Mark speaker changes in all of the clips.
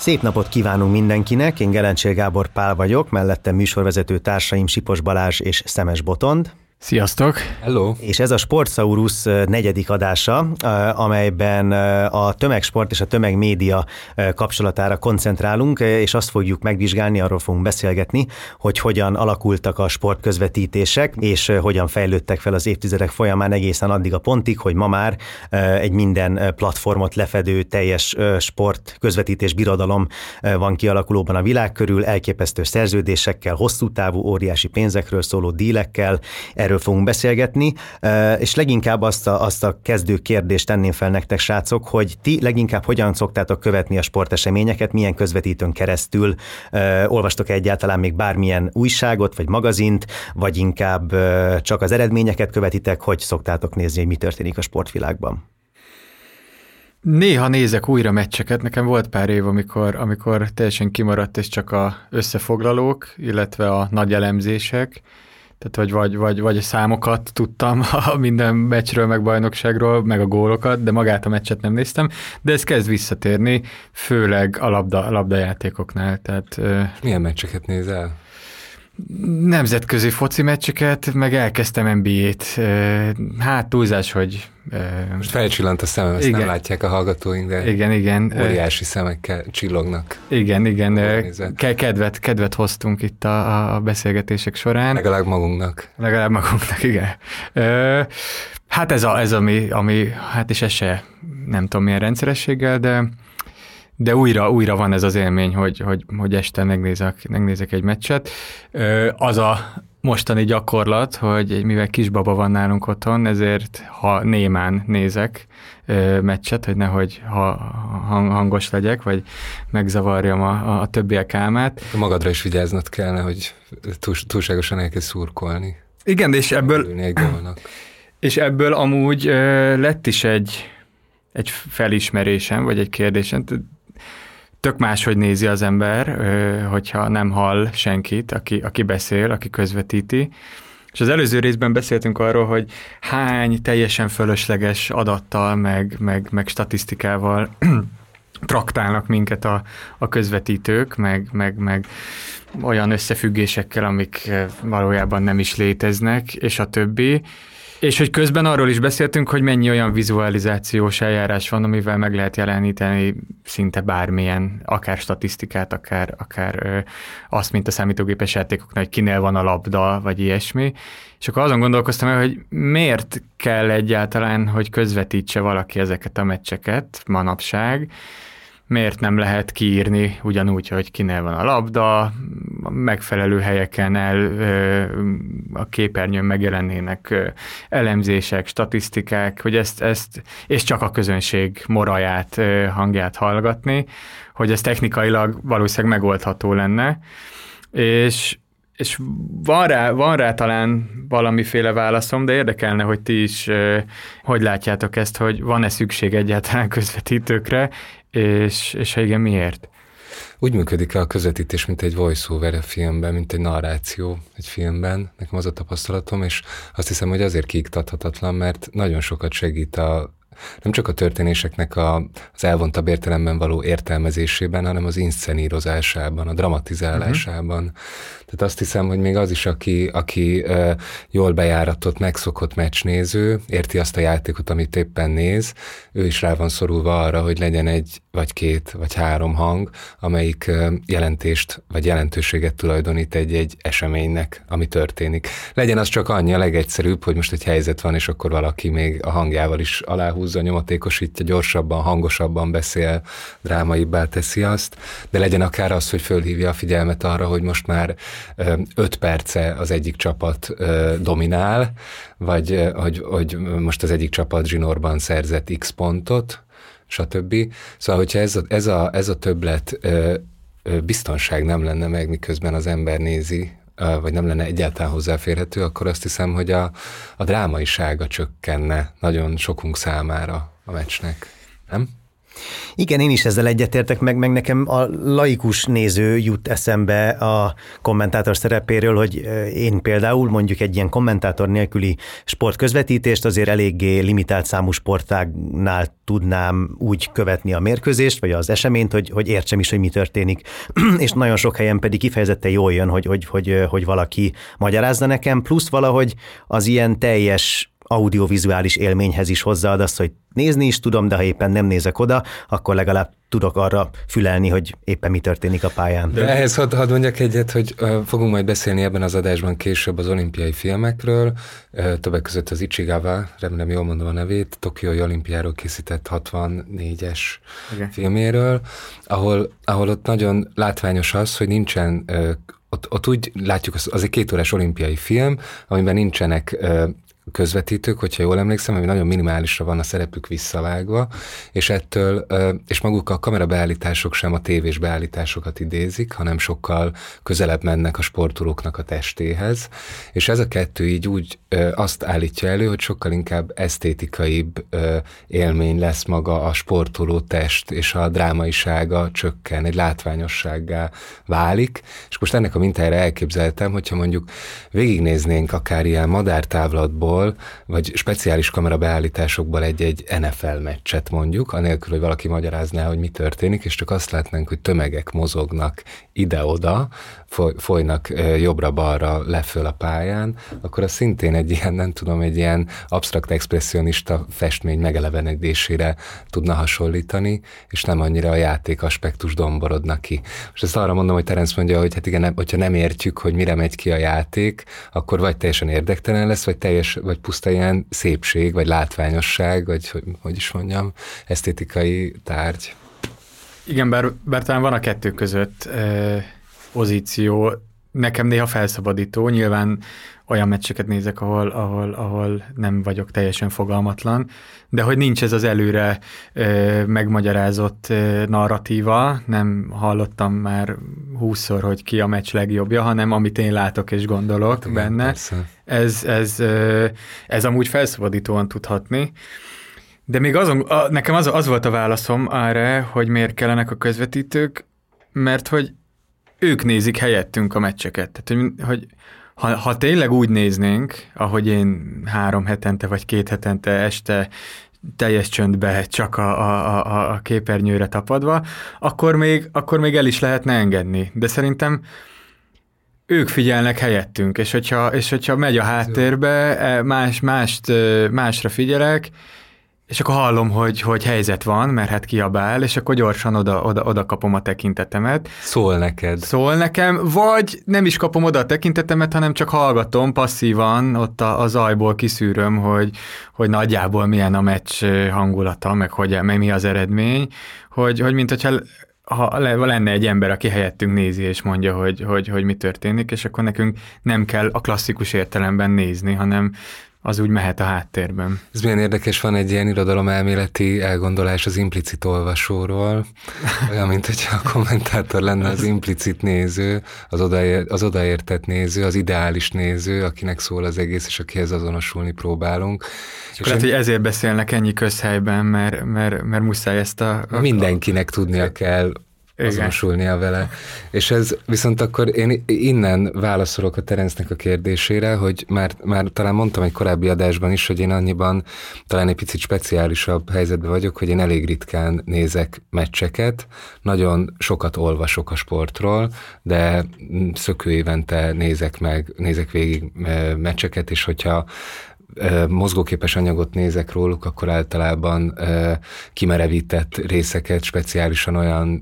Speaker 1: Szép napot kívánunk mindenkinek, én Gelencsér Gábor Pál vagyok, mellettem műsorvezető társaim Sipos Balázs és Szemes Botond.
Speaker 2: Sziasztok!
Speaker 3: Hello!
Speaker 1: És ez a Sportsaurus negyedik adása, amelyben a tömegsport és a tömegmédia kapcsolatára koncentrálunk, és azt fogjuk megvizsgálni, arról fogunk beszélgetni, hogy hogyan alakultak a sportközvetítések, és hogyan fejlődtek fel az évtizedek folyamán egészen addig a pontig, hogy ma már egy minden platformot lefedő teljes sport közvetítés birodalom van kialakulóban a világ körül, elképesztő szerződésekkel, hosszú távú óriási pénzekről szóló dílekkel, erről fogunk beszélgetni, és leginkább azt a, azt a kezdő kérdést tenném fel nektek, srácok, hogy ti leginkább hogyan szoktátok követni a sporteseményeket, milyen közvetítőn keresztül, olvastok -e egyáltalán még bármilyen újságot, vagy magazint, vagy inkább csak az eredményeket követitek, hogy szoktátok nézni, hogy mi történik a sportvilágban?
Speaker 2: Néha nézek újra meccseket, nekem volt pár év, amikor, amikor teljesen kimaradt, és csak a összefoglalók, illetve a nagy elemzések, tehát vagy, vagy, vagy, vagy a számokat tudtam a minden meccsről, meg bajnokságról, meg a gólokat, de magát a meccset nem néztem, de ez kezd visszatérni, főleg a, labda, labdajátékoknál. Tehát,
Speaker 3: Milyen meccseket nézel?
Speaker 2: Nemzetközi foci meccseket, meg elkezdtem NBA-t. Hát túlzás, hogy...
Speaker 3: Most felcsillant a szemem, ezt igen. nem látják a hallgatóink, de
Speaker 2: igen, igen.
Speaker 3: óriási szemekkel csillognak.
Speaker 2: Igen, igen. Kedvet, kedvet hoztunk itt a, a beszélgetések során.
Speaker 3: Legalább magunknak.
Speaker 2: Legalább magunknak, igen. Hát ez, a, ez ami, ami, hát és ez se nem tudom milyen rendszerességgel, de de újra, újra van ez az élmény, hogy, hogy, hogy este megnézek, megnézek egy meccset. Az a mostani gyakorlat, hogy mivel kisbaba van nálunk otthon, ezért ha némán nézek meccset, hogy nehogy ha hangos legyek, vagy megzavarjam a, a többiek álmát.
Speaker 3: Magadra is vigyáznod kellene, hogy túlságosan elkezd szurkolni.
Speaker 2: Igen, és ebből, és ebből amúgy lett is egy, egy felismerésem, vagy egy kérdésem tök más, hogy nézi az ember, hogyha nem hall senkit, aki, aki beszél, aki közvetíti. És az előző részben beszéltünk arról, hogy hány teljesen fölösleges adattal, meg, meg, meg statisztikával traktálnak minket a, a közvetítők, meg, meg, meg olyan összefüggésekkel, amik valójában nem is léteznek, és a többi. És hogy közben arról is beszéltünk, hogy mennyi olyan vizualizációs eljárás van, amivel meg lehet jeleníteni szinte bármilyen, akár statisztikát, akár, akár ö, azt, mint a számítógépes játékoknál, hogy kinél van a labda, vagy ilyesmi. És akkor azon gondolkoztam el, hogy miért kell egyáltalán, hogy közvetítse valaki ezeket a meccseket manapság, miért nem lehet kiírni ugyanúgy, hogy kinél van a labda, megfelelő helyeken el a képernyőn megjelennének elemzések, statisztikák, hogy ezt, ezt és csak a közönség moraját, hangját hallgatni, hogy ez technikailag valószínűleg megoldható lenne, és és van rá, van rá talán valamiféle válaszom, de érdekelne, hogy ti is hogy látjátok ezt, hogy van-e szükség egyáltalán közvetítőkre, és, és ha igen, miért?
Speaker 3: Úgy működik a közvetítés, mint egy voice-over a filmben, mint egy narráció egy filmben. Nekem az a tapasztalatom, és azt hiszem, hogy azért kiiktathatatlan, mert nagyon sokat segít a nem csak a történéseknek a, az elvontabb értelemben való értelmezésében, hanem az inszenírozásában, a dramatizálásában. Uh-huh. Tehát azt hiszem, hogy még az is, aki, aki uh, jól bejáratott, megszokott meccsnéző, érti azt a játékot, amit éppen néz, ő is rá van szorulva arra, hogy legyen egy, vagy két, vagy három hang, amelyik jelentést, vagy jelentőséget tulajdonít egy-egy eseménynek, ami történik. Legyen az csak annyi a legegyszerűbb, hogy most egy helyzet van, és akkor valaki még a hangjával is aláhúzza, nyomatékosítja, gyorsabban, hangosabban beszél, drámaibbá teszi azt, de legyen akár az, hogy fölhívja a figyelmet arra, hogy most már öt perce az egyik csapat dominál, vagy hogy, hogy most az egyik csapat zsinórban szerzett x pontot, stb. Szóval, hogyha ez a, ez a, ez a többlet biztonság nem lenne meg, miközben az ember nézi, vagy nem lenne egyáltalán hozzáférhető, akkor azt hiszem, hogy a, a drámaisága csökkenne nagyon sokunk számára a meccsnek, nem?
Speaker 1: Igen, én is ezzel egyetértek, meg, meg nekem a laikus néző jut eszembe a kommentátor szerepéről, hogy én például mondjuk egy ilyen kommentátor nélküli sportközvetítést azért eléggé limitált számú sportágnál tudnám úgy követni a mérkőzést, vagy az eseményt, hogy, hogy értsem is, hogy mi történik. És nagyon sok helyen pedig kifejezetten jól jön, hogy, hogy, hogy, hogy valaki magyarázza nekem, plusz valahogy az ilyen teljes audiovizuális élményhez is hozzáad azt, hogy nézni is tudom, de ha éppen nem nézek oda, akkor legalább tudok arra fülelni, hogy éppen mi történik a pályán.
Speaker 3: De ehhez hadd had mondjak egyet, hogy uh, fogunk majd beszélni ebben az adásban később az olimpiai filmekről, uh, többek között az Ichigawa, remélem jól mondom a nevét, Tokiói olimpiáról készített 64-es okay. filméről, ahol, ahol ott nagyon látványos az, hogy nincsen uh, ott, ott úgy látjuk, az, az egy kétórás olimpiai film, amiben nincsenek közvetítők, hogyha jól emlékszem, ami nagyon minimálisra van a szerepük visszavágva, és ettől, és maguk a kamerabeállítások sem a tévés beállításokat idézik, hanem sokkal közelebb mennek a sportolóknak a testéhez, és ez a kettő így úgy azt állítja elő, hogy sokkal inkább esztétikaibb élmény lesz maga a sportoló test, és a drámaisága csökken, egy látványossággá válik, és most ennek a mintájára elképzeltem, hogyha mondjuk végignéznénk akár ilyen madártávlatból, kameraból, vagy speciális kamerabeállításokból egy-egy NFL meccset mondjuk, anélkül, hogy valaki magyarázná, hogy mi történik, és csak azt látnánk, hogy tömegek mozognak ide-oda, folynak jobbra-balra leföl a pályán, akkor az szintén egy ilyen, nem tudom, egy ilyen absztrakt expressionista festmény megelevenedésére tudna hasonlítani, és nem annyira a játék aspektus domborodna ki. Most ezt arra mondom, hogy Terence mondja, hogy hát igen, hogyha nem értjük, hogy mire megy ki a játék, akkor vagy teljesen érdektelen lesz, vagy teljes, vagy puszta ilyen szépség, vagy látványosság, vagy hogy, hogy is mondjam, esztétikai tárgy.
Speaker 2: Igen, bár, bár talán van a kettő között eh, pozíció, nekem néha felszabadító, nyilván olyan meccseket nézek, ahol, ahol, ahol nem vagyok teljesen fogalmatlan, de hogy nincs ez az előre ö, megmagyarázott ö, narratíva, nem hallottam már húszszor, hogy ki a meccs legjobbja, hanem amit én látok és gondolok hát, benne, persze. ez, ez, ö, ez amúgy felszabadítóan tudhatni. De még azon, a, nekem az, az volt a válaszom erre, hogy miért kellenek a közvetítők, mert hogy ők nézik helyettünk a meccseket. Tehát, hogy, hogy ha, ha tényleg úgy néznénk, ahogy én három hetente vagy két hetente este teljes csöndbe csak a, a, a, a képernyőre tapadva, akkor még, akkor még el is lehetne engedni. De szerintem ők figyelnek helyettünk, és hogyha, és hogyha megy a háttérbe, e, más, mást, másra figyelek, és akkor hallom, hogy, hogy helyzet van, mert hát kiabál, és akkor gyorsan oda, oda, oda kapom a tekintetemet.
Speaker 3: Szól neked.
Speaker 2: Szól nekem, vagy nem is kapom oda a tekintetemet, hanem csak hallgatom passzívan, ott a, a zajból kiszűröm, hogy, hogy nagyjából milyen a meccs hangulata, meg hogy meg mi az eredmény, hogy, hogy mint hogyha ha lenne egy ember, aki helyettünk nézi és mondja, hogy, hogy, hogy mi történik, és akkor nekünk nem kell a klasszikus értelemben nézni, hanem az úgy mehet a háttérben.
Speaker 3: Ez milyen érdekes, van egy ilyen irodalomelméleti elgondolás az implicit olvasóról, olyan, mint hogyha a kommentátor lenne az implicit néző, az, odaér, az odaértett néző, az ideális néző, akinek szól az egész, és akihez azonosulni próbálunk.
Speaker 2: És, és lehet, én... hogy ezért beszélnek ennyi közhelyben, mert, mert, mert muszáj ezt a... a
Speaker 3: mindenkinek tudnia kell azonosulnia vele. És ez viszont akkor én innen válaszolok a Terencnek a kérdésére, hogy már, már talán mondtam egy korábbi adásban is, hogy én annyiban talán egy picit speciálisabb helyzetben vagyok, hogy én elég ritkán nézek meccseket, nagyon sokat olvasok a sportról, de szökő évente nézek meg, nézek végig meccseket, és hogyha mozgóképes anyagot nézek róluk, akkor általában kimerevített részeket, speciálisan olyan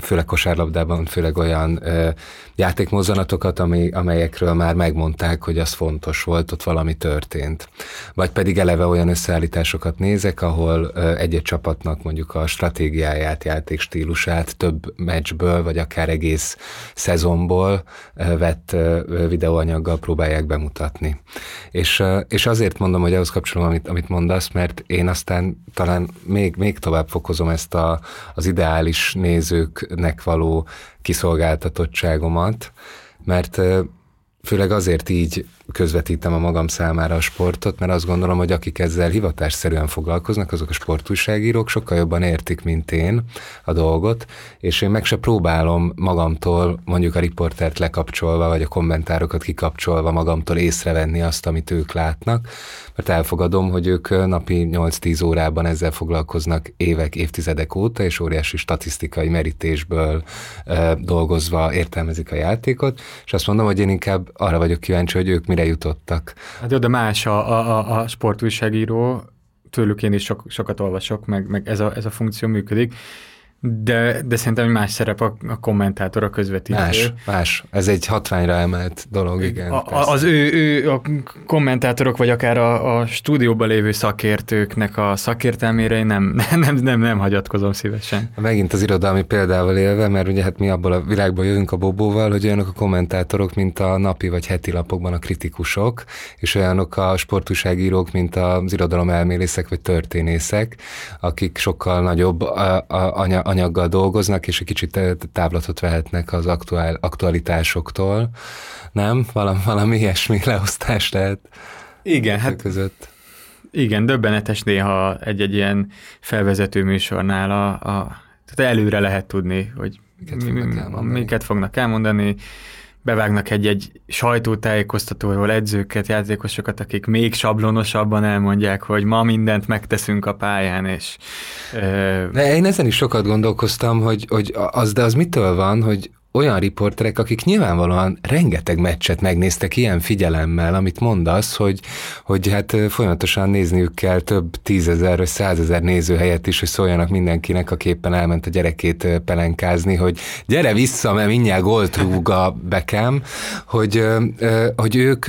Speaker 3: főleg kosárlabdában, főleg olyan ö, játékmozzanatokat, ami, amelyekről már megmondták, hogy az fontos volt, ott valami történt. Vagy pedig eleve olyan összeállításokat nézek, ahol egy-egy csapatnak mondjuk a stratégiáját, játékstílusát több meccsből, vagy akár egész szezonból ö, vett ö, videóanyaggal próbálják bemutatni. És, ö, és azért mondom, hogy ahhoz kapcsolom, amit, amit mondasz, mert én aztán talán még, még tovább fokozom ezt a, az ideális nézők nőknek való kiszolgáltatottságomat, mert főleg azért így közvetítem a magam számára a sportot, mert azt gondolom, hogy akik ezzel hivatásszerűen foglalkoznak, azok a sportújságírók sokkal jobban értik, mint én a dolgot, és én meg se próbálom magamtól mondjuk a riportert lekapcsolva, vagy a kommentárokat kikapcsolva magamtól észrevenni azt, amit ők látnak, mert elfogadom, hogy ők napi 8-10 órában ezzel foglalkoznak évek, évtizedek óta, és óriási statisztikai merítésből e, dolgozva értelmezik a játékot, és azt mondom, hogy én inkább arra vagyok kíváncsi, hogy ők mire jutottak.
Speaker 2: Hát jó, de más a, a, a sportújságíró, tőlük én is sok, sokat olvasok, meg, meg ez, a, ez a funkció működik, de, de szerintem más szerep a, a kommentátor, a közvetítő.
Speaker 3: Más, más. Ez egy hatványra emelt dolog, igen.
Speaker 2: A, az ő, ő, a kommentátorok, vagy akár a, a stúdióban lévő szakértőknek a szakértelmére én nem, nem, nem, nem hagyatkozom szívesen.
Speaker 3: Megint az irodalmi példával élve, mert ugye hát mi abból a világból jövünk a Bobóval, hogy olyanok a kommentátorok, mint a napi vagy heti lapokban a kritikusok, és olyanok a sportúságírók, mint az irodalom elmélészek vagy történészek, akik sokkal nagyobb a, a, a, anyaggal dolgoznak, és egy kicsit távlatot vehetnek az aktuál, aktualitásoktól. Nem? Valami, valami ilyesmi leosztás lehet
Speaker 2: igen, hát között. Igen, döbbenetes néha egy-egy ilyen felvezető műsornál a, a tehát előre lehet tudni, hogy miket fognak elmondani. Miket fognak elmondani bevágnak egy-egy sajtótájékoztatóról edzőket, játékosokat, akik még sablonosabban elmondják, hogy ma mindent megteszünk a pályán, és...
Speaker 3: De én ezen is sokat gondolkoztam, hogy, hogy az, de az mitől van, hogy olyan riporterek, akik nyilvánvalóan rengeteg meccset megnéztek ilyen figyelemmel, amit mondasz, hogy, hogy hát folyamatosan nézniük kell több tízezer vagy százezer néző helyett is, hogy szóljanak mindenkinek, aki éppen elment a gyerekét pelenkázni, hogy gyere vissza, mert mindjárt gólt rúg a bekem, hogy, hogy ők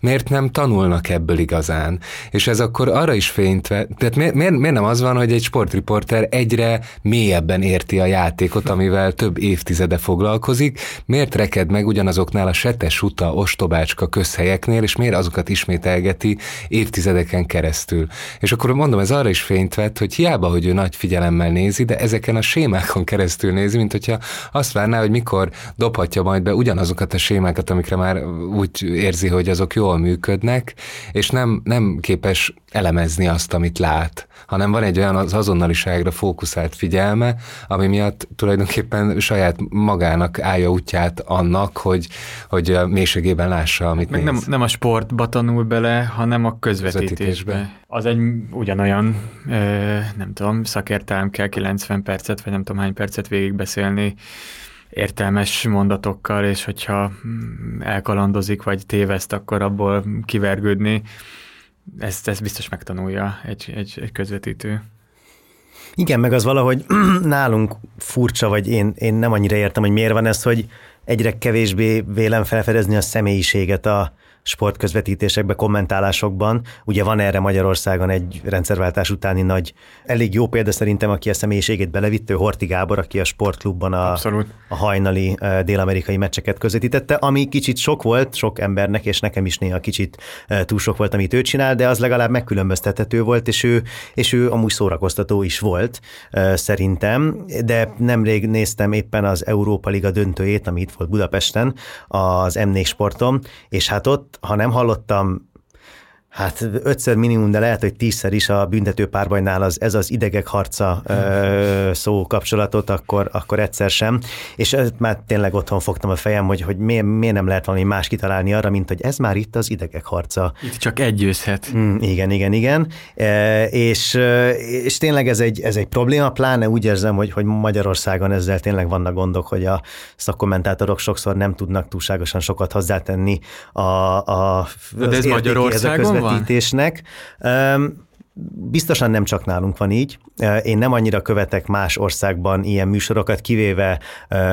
Speaker 3: miért nem tanulnak ebből igazán. És ez akkor arra is fényt tehát miért, miért, nem az van, hogy egy sportriporter egyre mélyebben érti a játékot, amivel több évtizede foglalkozik, foglalkozik, miért reked meg ugyanazoknál a setes uta, ostobácska közhelyeknél, és miért azokat ismételgeti évtizedeken keresztül. És akkor mondom, ez arra is fényt vett, hogy hiába, hogy ő nagy figyelemmel nézi, de ezeken a sémákon keresztül nézi, mint hogyha azt várná, hogy mikor dobhatja majd be ugyanazokat a sémákat, amikre már úgy érzi, hogy azok jól működnek, és nem, nem képes elemezni azt, amit lát, hanem van egy olyan az azonnaliságra fókuszált figyelme, ami miatt tulajdonképpen saját magának állja útját annak, hogy, hogy mélységében lássa, amit
Speaker 2: Meg
Speaker 3: néz.
Speaker 2: Nem, nem a sportba tanul bele, hanem a közvetítésbe. közvetítésbe. Az egy ugyanolyan, nem tudom, szakértelem kell 90 percet, vagy nem tudom hány percet végigbeszélni, értelmes mondatokkal, és hogyha mm, elkalandozik, vagy téveszt, akkor abból kivergődni ezt, ezt biztos megtanulja egy, egy, egy közvetítő.
Speaker 1: Igen, meg az valahogy nálunk furcsa, vagy én, én nem annyira értem, hogy miért van ez, hogy egyre kevésbé vélem felfedezni a személyiséget a, sportközvetítésekben, kommentálásokban. Ugye van erre Magyarországon egy rendszerváltás utáni nagy, elég jó példa szerintem, aki a személyiségét belevitte, Horti Gábor, aki a sportklubban a, a hajnali dél-amerikai meccseket közvetítette, ami kicsit sok volt sok embernek, és nekem is néha kicsit túl sok volt, amit ő csinál, de az legalább megkülönböztethető volt, és ő, és ő amúgy szórakoztató is volt szerintem, de nemrég néztem éppen az Európa Liga döntőjét, ami itt volt Budapesten, az M4 sportom, és hát ott ha nem hallottam Hát ötször minimum, de lehet, hogy tízszer is a büntető párbajnál az, ez az idegek harca ö, szó kapcsolatot, akkor, akkor egyszer sem. És már tényleg otthon fogtam a fejem, hogy, hogy miért, miért nem lehet valami más kitalálni arra, mint hogy ez már itt az idegek harca.
Speaker 2: Itt csak egy győzhet.
Speaker 1: Mm, igen, igen, igen. E, és, és tényleg ez egy, ez egy probléma, pláne úgy érzem, hogy, hogy Magyarországon ezzel tényleg vannak gondok, hogy a szakkommentátorok sokszor nem tudnak túlságosan sokat hozzátenni a, a,
Speaker 2: De ez Magyarországon
Speaker 1: közvetítésnek. Biztosan nem csak nálunk van így. Én nem annyira követek más országban ilyen műsorokat, kivéve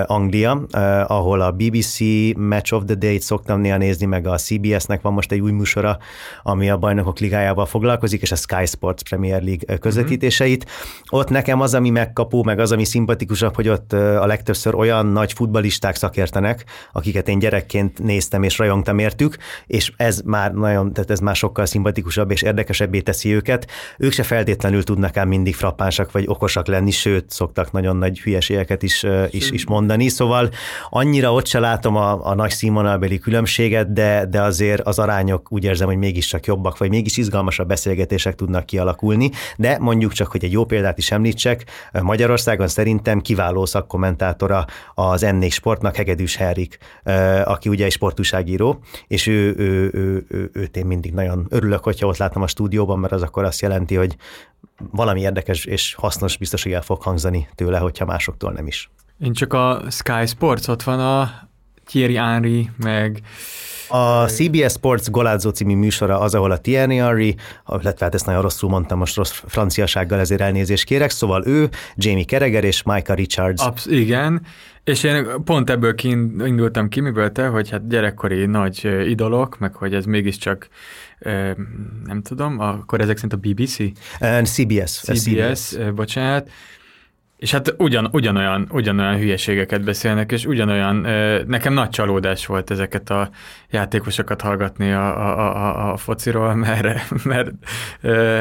Speaker 1: Anglia, ahol a BBC Match of the Day-t szoktam néha nézni, meg a CBS-nek van most egy új műsora, ami a bajnokok ligájával foglalkozik, és a Sky Sports Premier League közvetítéseit. Uh-huh. Ott nekem az, ami megkapó, meg az, ami szimpatikusabb, hogy ott a legtöbbször olyan nagy futbalisták szakértenek, akiket én gyerekként néztem és rajongtam értük, és ez már nagyon, tehát ez már sokkal szimpatikusabb és érdekesebbé teszi őket, ők se feltétlenül tudnak ám mindig frappánsak vagy okosak lenni, sőt, szoktak nagyon nagy hülyeségeket is, is, is mondani, szóval annyira ott se látom a, a nagy színvonalbeli különbséget, de, de azért az arányok úgy érzem, hogy mégiscsak jobbak, vagy mégis izgalmasabb beszélgetések tudnak kialakulni, de mondjuk csak, hogy egy jó példát is említsek, Magyarországon szerintem kiváló szakkommentátora az n Sportnak Hegedűs Henrik, aki ugye egy sportúságíró, és ő, ő, ő, ő, őt én mindig nagyon örülök, hogyha ott látom a stúdióban, mert az akkor azt jelenti, hogy valami érdekes és hasznos biztos, hogy el fog hangzani tőle, hogyha másoktól nem is.
Speaker 2: Én csak a Sky Sports, ott van a Thierry Henry, meg
Speaker 1: a CBS Sports Golázó című műsora az, ahol a Thierry Henry, illetve hát ezt nagyon rosszul mondtam, most rossz franciasággal ezért elnézést kérek, szóval ő, Jamie Kereger és Micah Richards.
Speaker 2: Absz- igen, és én pont ebből indultam ki, miből te, hogy hát gyerekkori nagy idolok, meg hogy ez mégiscsak nem tudom, akkor ezek szerint a BBC?
Speaker 1: CBS.
Speaker 2: CBS, CBS. bocsánat, és hát ugyan, ugyanolyan, ugyanolyan hülyeségeket beszélnek, és ugyanolyan, nekem nagy csalódás volt ezeket a játékosokat hallgatni a, a, a, a fociról, mert, mert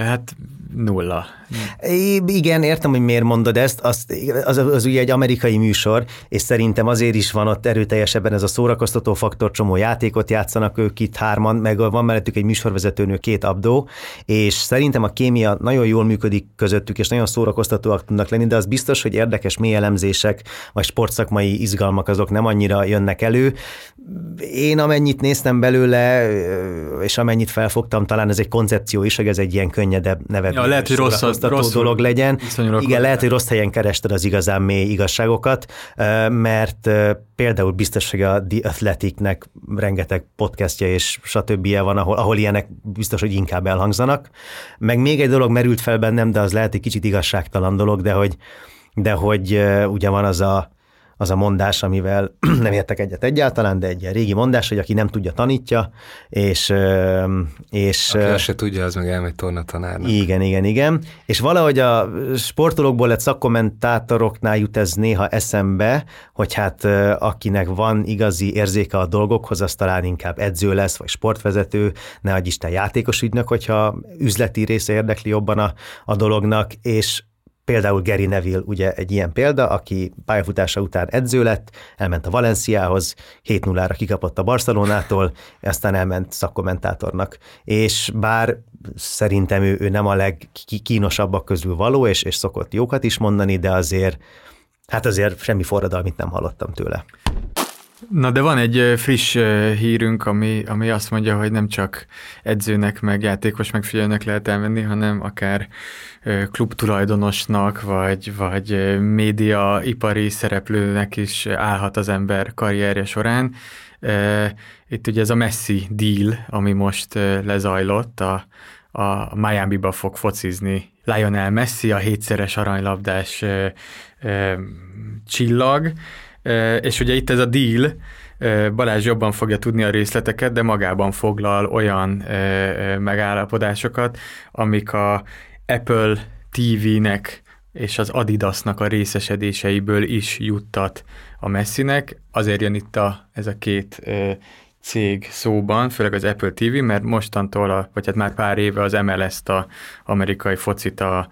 Speaker 2: hát nulla.
Speaker 1: É, igen, értem, hogy miért mondod ezt, az, az, az ugye egy amerikai műsor, és szerintem azért is van ott erőteljesebben ez a szórakoztató faktor, csomó játékot játszanak ők itt hárman, meg van mellettük egy műsorvezetőnő, két abdó, és szerintem a kémia nagyon jól működik közöttük, és nagyon szórakoztatóak tudnak lenni, de az biztos, hogy érdekes mély elemzések, vagy sportszakmai izgalmak azok nem annyira jönnek elő. Én amennyit néztem belőle, és amennyit felfogtam, talán ez egy koncepció is, hogy ez egy ilyen könnyedebb neve
Speaker 2: ja, lehet, hogy rossz,
Speaker 1: rossz dolog legyen. Igen, lehet, hogy rossz helyen kerested az igazán mély igazságokat, mert például biztos, hogy a The Athleticnek rengeteg podcastja és stb. van, ahol, ahol ilyenek biztos, hogy inkább elhangzanak. Meg még egy dolog merült fel bennem, de az lehet egy kicsit igazságtalan dolog, de hogy, de hogy ugye van az a az a mondás, amivel nem értek egyet egyáltalán, de egy ilyen régi mondás, hogy aki nem tudja, tanítja, és... és
Speaker 3: aki azt se tudja, az meg elmegy tornatanárnak.
Speaker 1: Igen, igen, igen. És valahogy a sportolókból lett szakkommentátoroknál jut ez néha eszembe, hogy hát akinek van igazi érzéke a dolgokhoz, az talán inkább edző lesz, vagy sportvezető, ne adj Isten játékos ügynök, hogyha üzleti része érdekli jobban a, a dolognak, és Például Gary Neville ugye egy ilyen példa, aki pályafutása után edző lett, elment a Valenciához, 7-0-ra kikapott a Barcelonától, aztán elment szakkommentátornak. És bár szerintem ő, ő nem a legkínosabbak közül való, és, és szokott jókat is mondani, de azért, hát azért semmi forradalmit nem hallottam tőle.
Speaker 2: Na de van egy friss hírünk, ami, ami azt mondja, hogy nem csak edzőnek, meg játékos megfigyelőnek lehet elmenni, hanem akár klub tulajdonosnak, vagy, vagy média ipari szereplőnek is állhat az ember karrierje során. Itt ugye ez a Messi deal, ami most lezajlott, a, a Miami-ba fog focizni Lionel Messi, a hétszeres aranylabdás csillag, és ugye itt ez a deal, Balázs jobban fogja tudni a részleteket, de magában foglal olyan megállapodásokat, amik a Apple TV-nek és az Adidasnak a részesedéseiből is juttat a Messinek. Azért jön itt a, ez a két cég szóban, főleg az Apple TV, mert mostantól, a, vagy hát már pár éve az MLS-t, a amerikai focit a,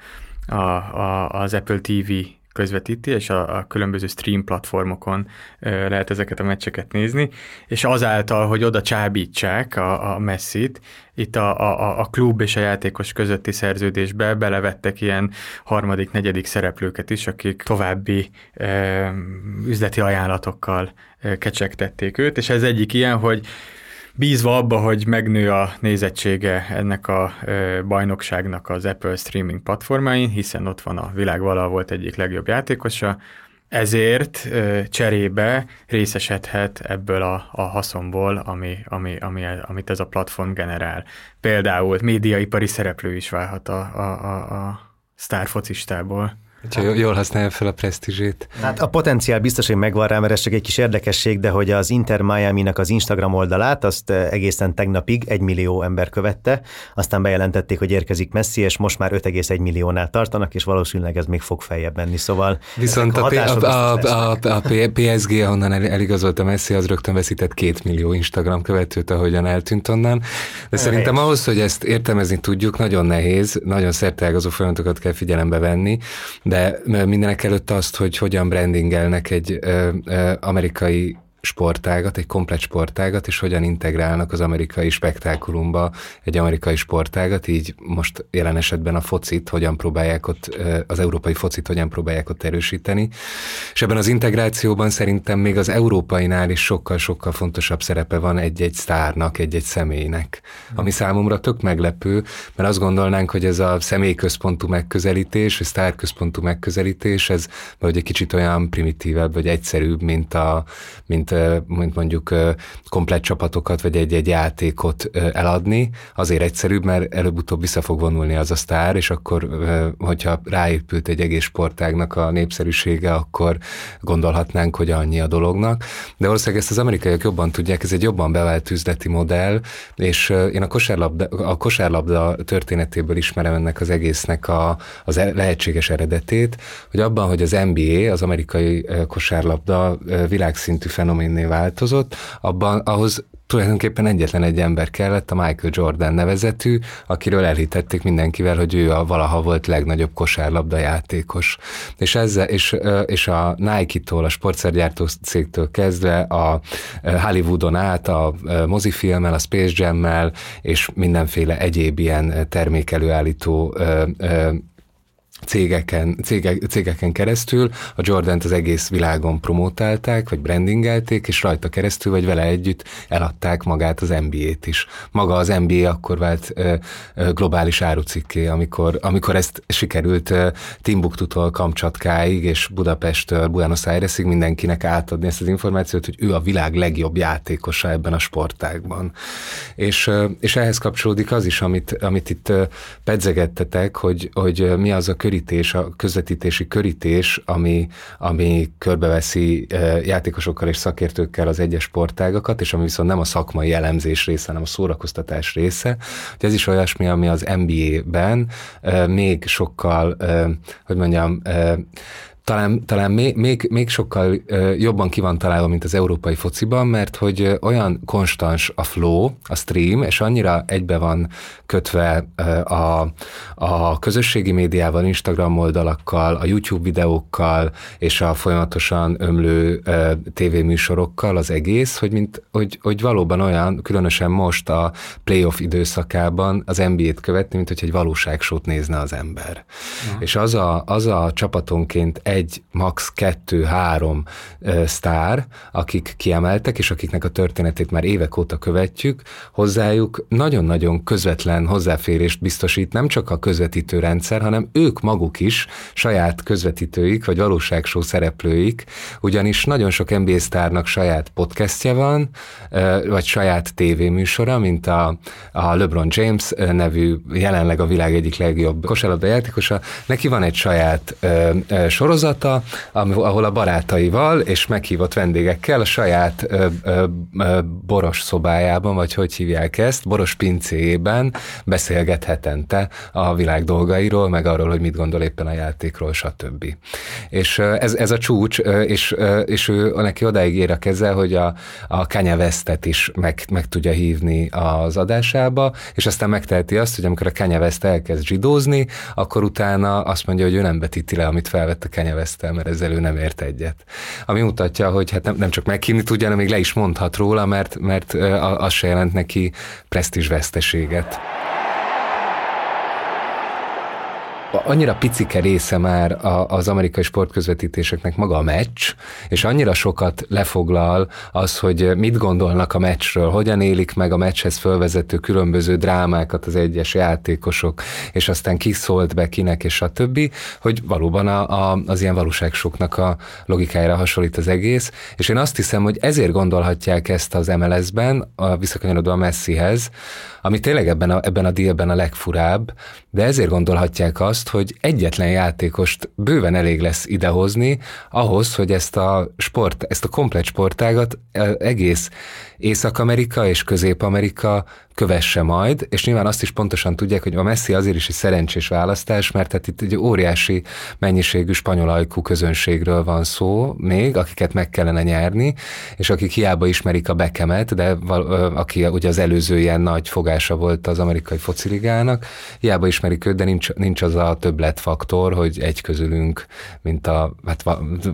Speaker 2: a, a, az Apple TV közvetíti, és a, a különböző stream platformokon ö, lehet ezeket a meccseket nézni, és azáltal, hogy oda csábítsák a, a messzit, itt a, a, a klub és a játékos közötti szerződésbe belevettek ilyen harmadik, negyedik szereplőket is, akik további ö, üzleti ajánlatokkal ö, kecsegtették őt, és ez egyik ilyen, hogy bízva abba, hogy megnő a nézettsége ennek a bajnokságnak az Apple streaming platformáin, hiszen ott van a világ vala volt egyik legjobb játékosa, ezért cserébe részesedhet ebből a, a haszonból, ami, ami, ami, amit ez a platform generál. Például médiaipari szereplő is válhat a, a, a, a sztárfocistából.
Speaker 3: Úgyhogy jól használja fel a presztízsét.
Speaker 1: Hát a potenciál biztos, hogy megvan rá, mert ez csak egy kis érdekesség, de hogy az Inter Miami-nak az Instagram oldalát, azt eh, egészen tegnapig egy millió ember követte, aztán bejelentették, hogy érkezik Messi, és most már 5,1 milliónál tartanak, és valószínűleg ez még fog feljebb menni, szóval
Speaker 3: Viszont a, a, a, a, a, PSG, ahonnan eligazolt a Messi, az rögtön veszített két millió Instagram követőt, ahogyan eltűnt onnan. De szerintem ahhoz, hogy ezt értelmezni tudjuk, nagyon nehéz, nagyon szerteágazó folyamatokat kell figyelembe venni, de mindenek előtt azt, hogy hogyan brandingelnek egy ö, ö, amerikai sportágat, egy komplet sportágat, és hogyan integrálnak az amerikai spektákulumba egy amerikai sportágat, így most jelen esetben a focit, hogyan próbálják ott, az európai focit hogyan próbálják ott erősíteni. És ebben az integrációban szerintem még az európainál is sokkal-sokkal fontosabb szerepe van egy-egy sztárnak, egy-egy személynek, ami számomra tök meglepő, mert azt gondolnánk, hogy ez a személyközpontú megközelítés, vagy sztárközpontú megközelítés, ez vagy egy kicsit olyan primitívebb, vagy egyszerűbb, mint, a, mint mint mondjuk komplett csapatokat, vagy egy-egy játékot eladni, azért egyszerűbb, mert előbb-utóbb vissza fog vonulni az a sztár, és akkor, hogyha ráépült egy egész sportágnak a népszerűsége, akkor gondolhatnánk, hogy annyi a dolognak. De valószínűleg ezt az amerikaiak jobban tudják, ez egy jobban bevált üzleti modell, és én a kosárlabda, a kosárlabda történetéből ismerem ennek az egésznek a, az e, lehetséges eredetét, hogy abban, hogy az NBA, az amerikai kosárlabda világszintű fenomen fenoménné változott, abban ahhoz tulajdonképpen egyetlen egy ember kellett, a Michael Jordan nevezetű, akiről elhitették mindenkivel, hogy ő a valaha volt legnagyobb kosárlabda játékos. És, ezzel, és, és a Nike-tól, a sportszergyártó cégtől kezdve a Hollywoodon át, a mozifilmmel, a Space Jam-mel, és mindenféle egyéb ilyen termékelőállító cégeken, cégek, cégeken keresztül a Jordant az egész világon promotálták, vagy brandingelték, és rajta keresztül, vagy vele együtt eladták magát az NBA-t is. Maga az NBA akkor vált ö, ö, globális árucikké, amikor, amikor ezt sikerült ö, Timbuktu-tól Kamcsatkáig és Budapesttől Buenos Airesig mindenkinek átadni ezt az információt, hogy ő a világ legjobb játékosa ebben a sportágban. És, ö, és ehhez kapcsolódik az is, amit, amit itt pedzegettetek, hogy, hogy mi az a körítés, a közvetítési körítés, ami, ami körbeveszi játékosokkal és szakértőkkel az egyes sportágakat, és ami viszont nem a szakmai elemzés része, hanem a szórakoztatás része. Hogy ez is olyasmi, ami az NBA-ben még sokkal, hogy mondjam, talán, talán még, még, még sokkal jobban ki van találva, mint az európai fociban, mert hogy olyan konstans a flow, a stream, és annyira egybe van kötve a, a közösségi médiával, Instagram oldalakkal, a YouTube videókkal, és a folyamatosan ömlő tévéműsorokkal az egész, hogy, mint, hogy, hogy valóban olyan, különösen most a playoff időszakában az NBA-t követni, mint hogy egy valóságsót nézne az ember. Ja. És az a, az a csapatonként egy egy, max. kettő, három ö, sztár, akik kiemeltek, és akiknek a történetét már évek óta követjük, hozzájuk nagyon-nagyon közvetlen hozzáférést biztosít nem csak a közvetítő rendszer, hanem ők maguk is saját közvetítőik, vagy valóságsó szereplőik, ugyanis nagyon sok NBA sztárnak saját podcastja van, vagy saját tévéműsora, mint a, a LeBron James nevű, jelenleg a világ egyik legjobb kosárlabda játékosa. Neki van egy saját sorozat, sorozata, ahol a barátaival és meghívott vendégekkel a saját ö, ö, ö, boros szobájában, vagy hogy hívják ezt, boros pincéjében beszélget hetente a világ dolgairól, meg arról, hogy mit gondol éppen a játékról, stb. És ez, ez a csúcs, és, és ő neki odáig ér a keze, hogy a, a Kanye Westet is meg, meg tudja hívni az adásába, és aztán megteheti azt, hogy amikor a Kanye West elkezd zsidózni, akkor utána azt mondja, hogy ő nem betíti le, amit felvett a Kanye elnevezte, mert ezzel ő nem ért egyet. Ami mutatja, hogy hát nem, nem csak meghívni tudja, hanem még le is mondhat róla, mert, mert az se jelent neki presztízs annyira picike része már az amerikai sportközvetítéseknek maga a meccs, és annyira sokat lefoglal az, hogy mit gondolnak a meccsről, hogyan élik meg a meccshez fölvezető különböző drámákat az egyes játékosok, és aztán ki szólt be kinek, és a többi, hogy valóban a, a, az ilyen valóságsoknak a logikájára hasonlít az egész, és én azt hiszem, hogy ezért gondolhatják ezt az MLS-ben, a visszakanyarodó a Messihez, ami tényleg ebben a, ebben a dílben a legfurább, de ezért gondolhatják azt, hogy egyetlen játékost bőven elég lesz idehozni ahhoz, hogy ezt a sport, ezt a komplet sportágat egész Észak-Amerika és Közép-Amerika kövesse majd, és nyilván azt is pontosan tudják, hogy a Messi azért is egy szerencsés választás, mert hát itt egy óriási mennyiségű spanyol ajkú közönségről van szó még, akiket meg kellene nyerni, és akik hiába ismerik a Bekemet, de aki ugye az előző ilyen nagy fogása volt az amerikai fociligának, hiába ismerik őt, de nincs, nincs az a többletfaktor, hogy egy közülünk, mint a, hát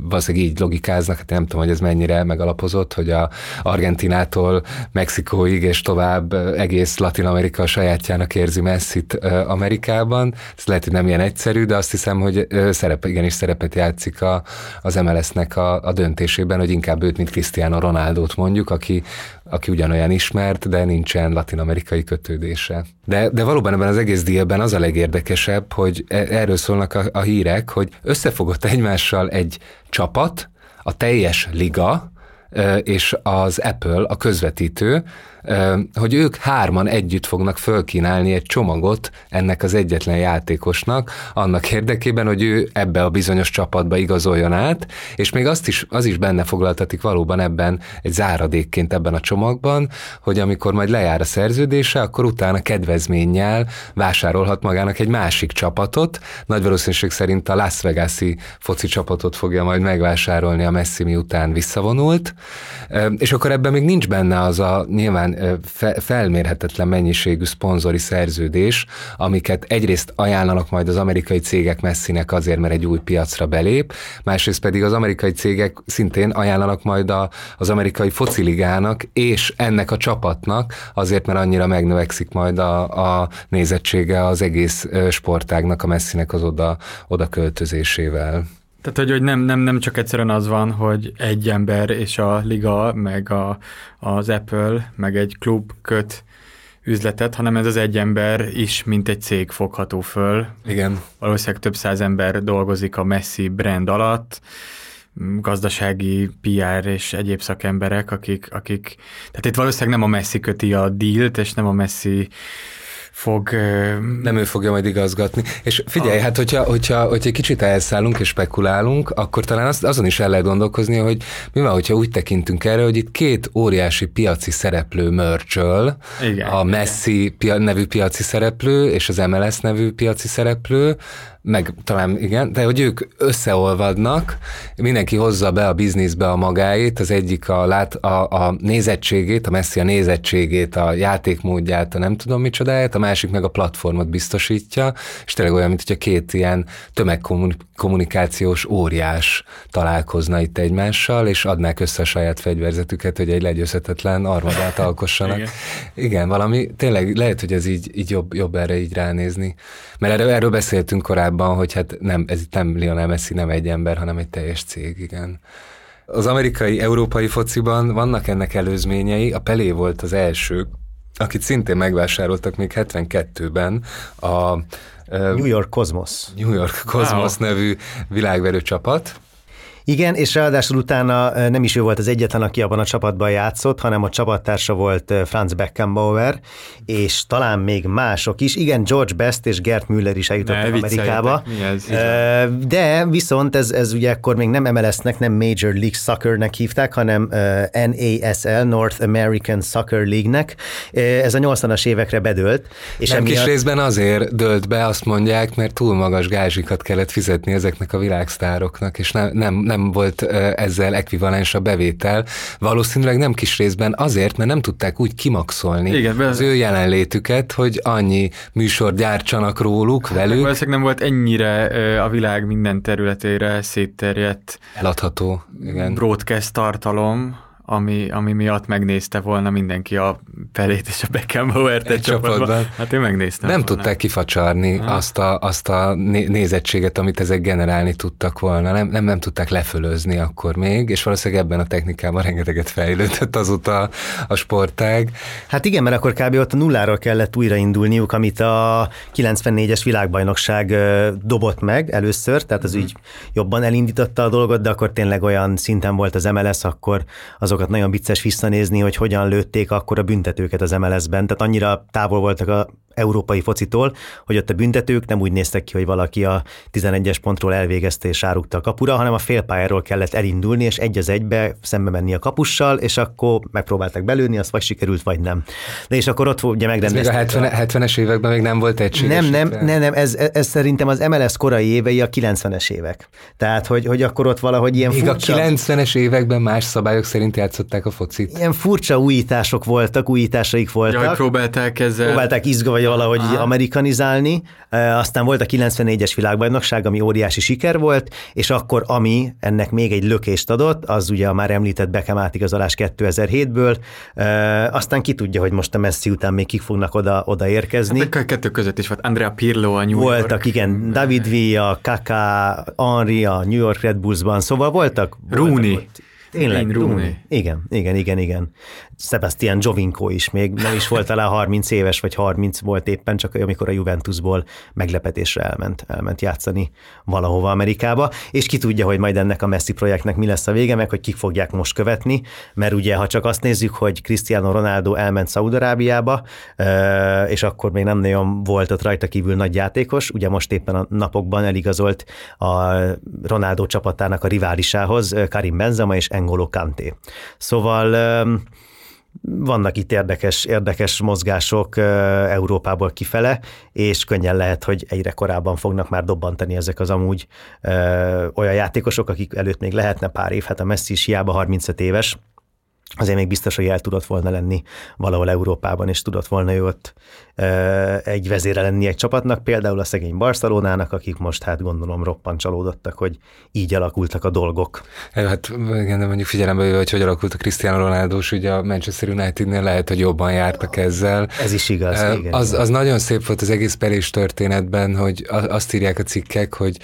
Speaker 3: valószínűleg így logikáznak, hát nem tudom, hogy ez mennyire megalapozott, hogy a Argentinától Mexikóig és tovább egész Latin Amerika sajátjának érzi Messit Amerikában. Ez lehet, hogy nem ilyen egyszerű, de azt hiszem, hogy szerep, igenis szerepet játszik a, az MLS-nek a, a döntésében, hogy inkább őt, mint Cristiano Ronaldo-t mondjuk, aki, aki ugyanolyan ismert, de nincsen latin-amerikai kötődése. De, de valóban ebben az egész dílben az a legérdekesebb, hogy e, erről szólnak a, a hírek, hogy összefogott egymással egy csapat, a teljes liga, és az Apple, a közvetítő, hogy ők hárman együtt fognak fölkínálni egy csomagot ennek az egyetlen játékosnak, annak érdekében, hogy ő ebbe a bizonyos csapatba igazoljon át, és még azt is, az is benne foglaltatik valóban ebben egy záradékként ebben a csomagban, hogy amikor majd lejár a szerződése, akkor utána kedvezménnyel vásárolhat magának egy másik csapatot, nagy valószínűség szerint a Las Vegas-i foci csapatot fogja majd megvásárolni a Messi miután visszavonult, és akkor ebben még nincs benne az a nyilván felmérhetetlen mennyiségű szponzori szerződés, amiket egyrészt ajánlanak majd az amerikai cégek messzinek azért, mert egy új piacra belép, másrészt pedig az amerikai cégek szintén ajánlanak majd a, az amerikai fociligának és ennek a csapatnak azért, mert annyira megnövekszik majd a, a nézettsége az egész sportágnak, a messzinek az oda, oda költözésével.
Speaker 2: Tehát, hogy, hogy nem, nem, nem csak egyszerűen az van, hogy egy ember és a liga, meg a, az Apple, meg egy klub köt üzletet, hanem ez az egy ember is, mint egy cég fogható föl.
Speaker 3: Igen.
Speaker 2: Valószínűleg több száz ember dolgozik a Messi brand alatt, gazdasági, PR és egyéb szakemberek, akik, akik tehát itt valószínűleg nem a Messi köti a dílt, és nem a Messi fog...
Speaker 3: Nem ő fogja majd igazgatni. És figyelj, a... hát hogyha, hogyha, hogyha egy kicsit elszállunk és spekulálunk, akkor talán az, azon is el lehet gondolkozni, hogy mi van, hogyha úgy tekintünk erre, hogy itt két óriási piaci szereplő mörcsöl, a Messi pia, nevű piaci szereplő és az MLS nevű piaci szereplő, meg talán igen, de hogy ők összeolvadnak, mindenki hozza be a bizniszbe a magáét, az egyik a, lát, a, a nézettségét, a messzi a nézettségét, a játékmódját, a nem tudom micsodáját, a másik meg a platformot biztosítja, és tényleg olyan, mint hogyha két ilyen tömegkommunikációs óriás találkozna itt egymással, és adnák össze a saját fegyverzetüket, hogy egy legyőzhetetlen armadát alkossanak. igen. igen, valami, tényleg lehet, hogy ez így, így jobb, jobb erre így ránézni. Mert erről, erről beszéltünk korábban, korábban, hogy hát nem, ez itt nem Lionel Messi, nem egy ember, hanem egy teljes cég, igen. Az amerikai, európai fociban vannak ennek előzményei, a Pelé volt az első, akit szintén megvásároltak még 72-ben a
Speaker 1: New York Cosmos.
Speaker 3: New York Cosmos wow. nevű világverő csapat,
Speaker 1: igen, és ráadásul utána nem is ő volt az egyetlen, aki abban a csapatban játszott, hanem a csapattársa volt Franz Beckenbauer, és talán még mások is. Igen, George Best és Gert Müller is eljutottak ne, Amerikába. Ez? De viszont ez, ez ugye akkor még nem MLS-nek, nem Major League Soccer-nek hívták, hanem NASL, North American Soccer League-nek. Ez a 80-as évekre bedőlt.
Speaker 3: És nem emiatt... kis részben azért dölt be, azt mondják, mert túl magas gázsikat kellett fizetni ezeknek a világsztároknak, és nem, nem, nem nem volt ezzel ekvivalens a bevétel. Valószínűleg nem kis részben azért, mert nem tudták úgy kimaxolni Igen, az ő jelenlétüket, hogy annyi műsor gyártsanak róluk, hát, velük.
Speaker 2: Valószínűleg nem volt ennyire a világ minden területére szétterjedt
Speaker 3: eladható igen.
Speaker 2: broadcast tartalom, ami, ami miatt megnézte volna mindenki a felét és a Beckenbauer-t egy csapatban. csapatban. Hát én megnéztem
Speaker 3: Nem volna. tudták kifacsarni ha. azt a, azt a nézettséget, amit ezek generálni tudtak volna. Nem, nem, nem tudták lefölözni akkor még, és valószínűleg ebben a technikában rengeteget fejlődött azóta a sportág.
Speaker 1: Hát igen, mert akkor kb. ott a nulláról kellett újraindulniuk, amit a 94-es világbajnokság dobott meg először, tehát az mm. úgy jobban elindította a dolgot, de akkor tényleg olyan szinten volt az MLS, akkor az azokat nagyon vicces visszanézni, hogy hogyan lőtték akkor a büntetőket az MLS-ben, tehát annyira távol voltak a európai focitól, hogy ott a büntetők nem úgy néztek ki, hogy valaki a 11-es pontról elvégezte és árukta a kapura, hanem a félpályáról kellett elindulni, és egy az egybe szembe menni a kapussal, és akkor megpróbáltak belőni, az vagy sikerült, vagy nem. De és akkor ott ugye megrendezték.
Speaker 3: Ez még a 70, 70-es években még nem volt egységes.
Speaker 1: Nem, nem, nem, nem ez, ez, szerintem az MLS korai évei a 90-es évek. Tehát, hogy, hogy akkor ott valahogy ilyen
Speaker 3: még
Speaker 1: furcsa...
Speaker 3: a 90-es években más szabályok szerint játszották a focit.
Speaker 1: Ilyen furcsa újítások voltak, újításaik voltak. Jaj,
Speaker 2: próbálták ezzel.
Speaker 1: Próbálták izga, vagy valahogy Aha. amerikanizálni. Aztán volt a 94-es világbajnokság, ami óriási siker volt, és akkor ami ennek még egy lökést adott, az ugye a már említett Beckham átigazolás 2007-ből, aztán ki tudja, hogy most a Messi után még kik fognak oda, oda érkezni.
Speaker 2: Hát a kettő között is volt Andrea Pirlo a New
Speaker 1: York. Voltak, igen, David Villa, Kaká, Henry a New York Red Bullsban, szóval voltak.
Speaker 2: Rooney.
Speaker 1: Voltak Tényleg, Rooney. Igen, igen, igen, igen. Sebastian Jovinko is még nem is volt talán 30 éves, vagy 30 volt éppen, csak amikor a Juventusból meglepetésre elment, elment játszani valahova Amerikába, és ki tudja, hogy majd ennek a Messi projektnek mi lesz a vége, meg hogy kik fogják most követni, mert ugye, ha csak azt nézzük, hogy Cristiano Ronaldo elment Szaudarábiába, és akkor még nem nagyon volt ott rajta kívül nagy játékos, ugye most éppen a napokban eligazolt a Ronaldo csapatának a riválisához Karim Benzema és Engolo Kanté. Szóval vannak itt érdekes, érdekes mozgások Európából kifele, és könnyen lehet, hogy egyre korábban fognak már dobbantani ezek az amúgy olyan játékosok, akik előtt még lehetne pár év, hát a Messi is hiába 35 éves, azért még biztos, hogy el tudott volna lenni valahol Európában, és tudott volna ő egy vezére lenni egy csapatnak, például a szegény Barcelonának, akik most hát gondolom roppant csalódottak, hogy így alakultak a dolgok.
Speaker 3: Hát igen, de mondjuk figyelembe hogy hogy alakult a Cristiano Ronaldo, ugye a Manchester Unitednél lehet, hogy jobban jártak ezzel.
Speaker 1: Ez is igaz, igen.
Speaker 3: Az, az nagyon szép volt az egész Pelés történetben, hogy azt írják a cikkek, hogy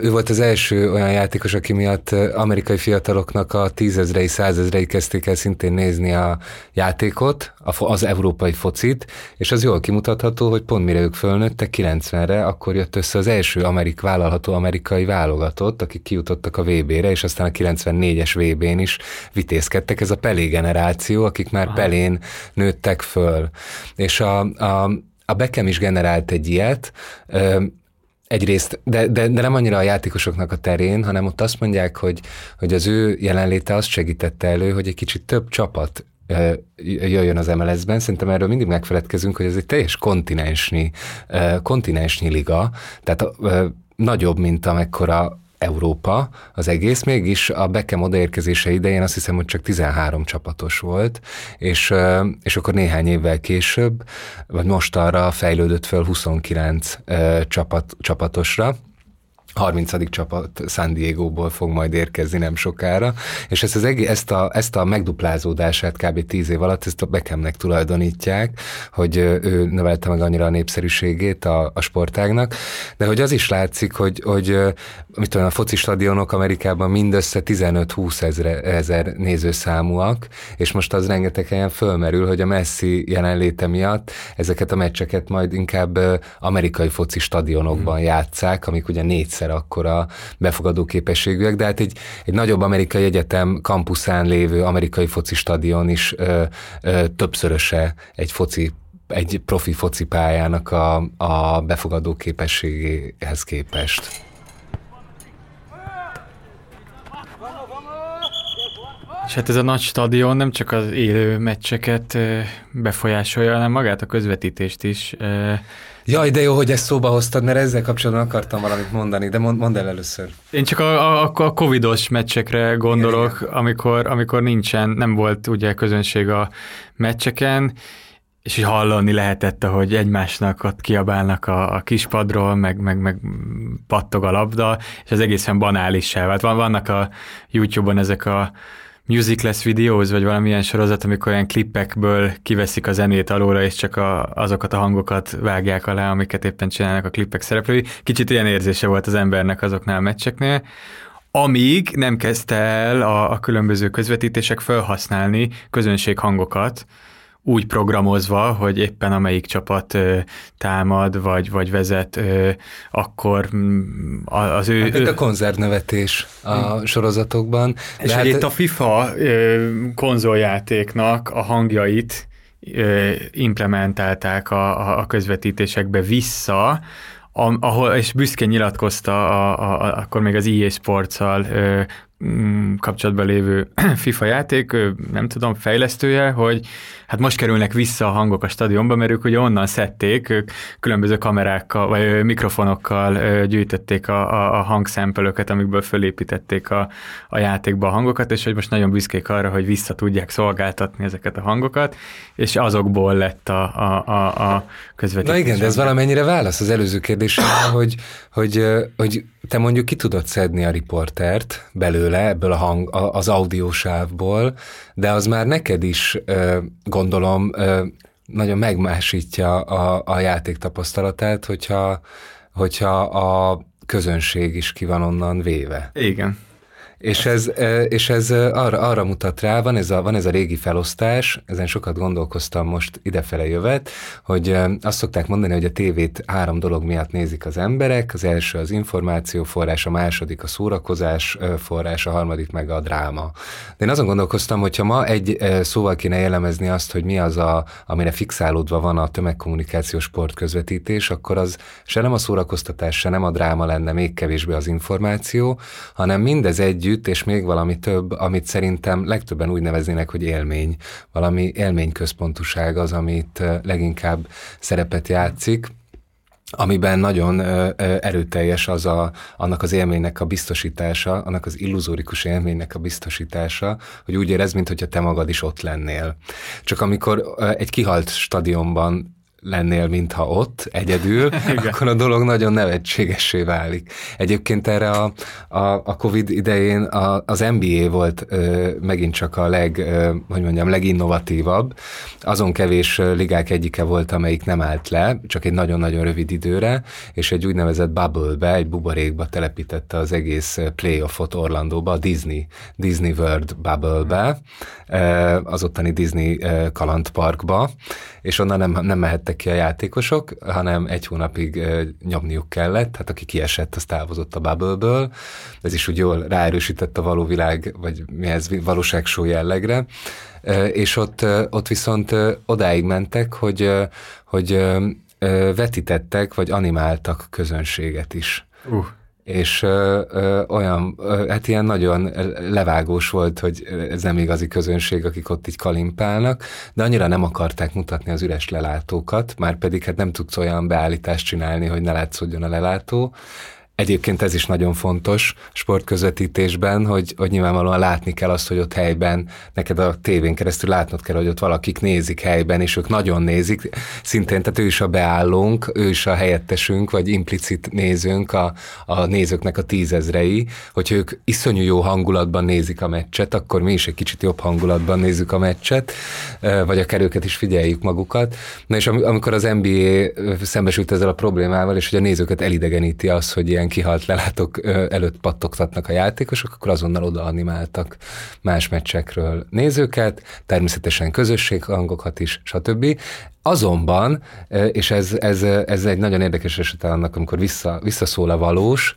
Speaker 3: ő volt az első olyan játékos, aki miatt amerikai fiataloknak a tízezrei, százezrei kezdték el szintén nézni a játékot, az európai focit, és az jól kimutatható, hogy pont mire ők fölnőttek 90-re, akkor jött össze az első amerik vállalható amerikai válogatott, akik kijutottak a VB-re, és aztán a 94-es VB-n is vitézkedtek. Ez a Pelé generáció, akik már Aha. Pelén nőttek föl. És a, a, a Beckham is generált egy ilyet, Egyrészt, de, de, de nem annyira a játékosoknak a terén, hanem ott azt mondják, hogy, hogy az ő jelenléte azt segítette elő, hogy egy kicsit több csapat jöjjön az MLS-ben. Szerintem erről mindig megfeledkezünk, hogy ez egy teljes kontinensnyi, kontinensnyi liga, tehát nagyobb, mint amekkora Európa az egész, mégis a Beckham odaérkezése idején azt hiszem, hogy csak 13 csapatos volt, és, és akkor néhány évvel később, vagy most arra fejlődött fel 29 csapat, csapatosra, 30. csapat San Diego-ból fog majd érkezni nem sokára, és ezt, az egész, ezt, a, ezt a megduplázódását kb. 10 év alatt ezt a Beckhamnek tulajdonítják, hogy ő növelte meg annyira a népszerűségét a, a sportágnak, de hogy az is látszik, hogy, hogy mit tudom, a foci stadionok Amerikában mindössze 15-20 ezer, ezer nézőszámúak, és most az rengeteg helyen fölmerül, hogy a Messi jelenléte miatt ezeket a meccseket majd inkább amerikai foci stadionokban hmm. játszák, amik ugye négyszer egyszer akkora befogadó képességűek, de hát egy, egy nagyobb amerikai egyetem kampuszán lévő amerikai foci stadion is ö, ö, többszöröse egy foci egy profi foci pályának a, a befogadó képességéhez képest.
Speaker 2: És hát ez a nagy stadion nem csak az élő meccseket befolyásolja, hanem magát a közvetítést is.
Speaker 3: Jaj, de jó, hogy ezt szóba hoztad, mert ezzel kapcsolatban akartam valamit mondani, de mond, mondd el először.
Speaker 2: Én csak a, a, a covidos meccsekre gondolok, igen, igen. Amikor, amikor nincsen, nem volt ugye közönség a meccseken, és így hallani lehetett, hogy egymásnak ott kiabálnak a, a kispadról, meg, meg, meg pattog a labda, és az egészen banálissá vált. Van, vannak a YouTube-on ezek a musicless videóz, vagy valamilyen sorozat, amikor olyan klippekből kiveszik a zenét alóla, és csak a, azokat a hangokat vágják alá, amiket éppen csinálnak a klippek szereplői. Kicsit ilyen érzése volt az embernek azoknál a meccseknél, amíg nem kezdte el a, a különböző közvetítések felhasználni közönséghangokat, úgy programozva, hogy éppen amelyik csapat támad, vagy, vagy vezet, akkor mm, az ő...
Speaker 3: Hát ő... a konzervnevetés a sorozatokban.
Speaker 2: És hát... itt a FIFA konzoljátéknak a hangjait implementálták a, a közvetítésekbe vissza, ahol, és büszkén nyilatkozta a, a, akkor még az EA Sports-szal Mm, kapcsolatban lévő FIFA játék, nem tudom, fejlesztője, hogy hát most kerülnek vissza a hangok a stadionba, mert ők ugye onnan szedték, ők különböző kamerákkal, vagy mikrofonokkal gyűjtötték a, a, a hangszempelőket, amikből fölépítették a, a játékba a hangokat, és hogy most nagyon büszkék arra, hogy vissza tudják szolgáltatni ezeket a hangokat, és azokból lett a, a, a, a közvetítés.
Speaker 3: Na igen, de ez valamennyire válasz az előző kérdésre, hogy, hogy, hogy te mondjuk ki tudod szedni a riportert belőle, ebből a hang, az audiósávból, de az már neked is gondolom nagyon megmásítja a, a játék tapasztalatát, hogyha, hogyha a közönség is ki van onnan véve.
Speaker 2: Igen.
Speaker 3: És ez, és ez arra, arra mutat rá, van ez, a, van ez a régi felosztás, ezen sokat gondolkoztam most idefele jövet, hogy azt szokták mondani, hogy a tévét három dolog miatt nézik az emberek, az első az információ forrás, a második a szórakozás forrás, a harmadik meg a dráma. De én azon gondolkoztam, hogyha ma egy szóval kéne jellemezni azt, hogy mi az, a, amire fixálódva van a tömegkommunikációs sport közvetítés, akkor az se nem a szórakoztatás, se nem a dráma lenne, még kevésbé az információ, hanem mindez egy együtt, és még valami több, amit szerintem legtöbben úgy neveznének, hogy élmény. Valami élményközpontúság az, amit leginkább szerepet játszik amiben nagyon erőteljes az a, annak az élménynek a biztosítása, annak az illuzórikus élménynek a biztosítása, hogy úgy érez, mintha te magad is ott lennél. Csak amikor egy kihalt stadionban lennél, mintha ott, egyedül, akkor a dolog nagyon nevetségessé válik. Egyébként erre a, a, a Covid idején a, az NBA volt ö, megint csak a leg, ö, hogy mondjam, leginnovatívabb. Azon kevés ligák egyike volt, amelyik nem állt le, csak egy nagyon-nagyon rövid időre, és egy úgynevezett bubble-be, egy buborékba telepítette az egész playoffot Orlandóba, a Disney, Disney World bubble-be, az ottani Disney kalandparkba, és onnan nem, nem mehettek ki a játékosok, hanem egy hónapig nyomniuk kellett, hát aki kiesett, az távozott a bubble ez is úgy jól ráerősített a való világ, vagy mi ez, valóságsó jellegre, és ott, ott viszont odáig mentek, hogy, hogy vetítettek, vagy animáltak közönséget is. Uh és ö, ö, olyan, ö, hát ilyen nagyon levágós volt, hogy ez nem igazi közönség, akik ott így kalimpálnak, de annyira nem akarták mutatni az üres lelátókat, már pedig hát nem tudsz olyan beállítást csinálni, hogy ne látszódjon a lelátó, Egyébként ez is nagyon fontos sportközvetítésben, hogy, hogy nyilvánvalóan látni kell azt, hogy ott helyben, neked a tévén keresztül látnod kell, hogy ott valakik nézik helyben, és ők nagyon nézik. Szintén, tehát ő is a beállónk, ő is a helyettesünk, vagy implicit nézőnk, a, a nézőknek a tízezrei, hogy ők iszonyú jó hangulatban nézik a meccset, akkor mi is egy kicsit jobb hangulatban nézzük a meccset, vagy a kerőket is figyeljük magukat. Na és amikor az NBA szembesült ezzel a problémával, és hogy a nézőket elidegeníti az, hogy ilyen ilyen kihalt lelátok előtt pattogtatnak a játékosok, akkor azonnal oda animáltak más meccsekről nézőket, természetesen közösséghangokat is, stb. Azonban, és ez, ez, ez egy nagyon érdekes eset annak, amikor vissza, visszaszól a valós,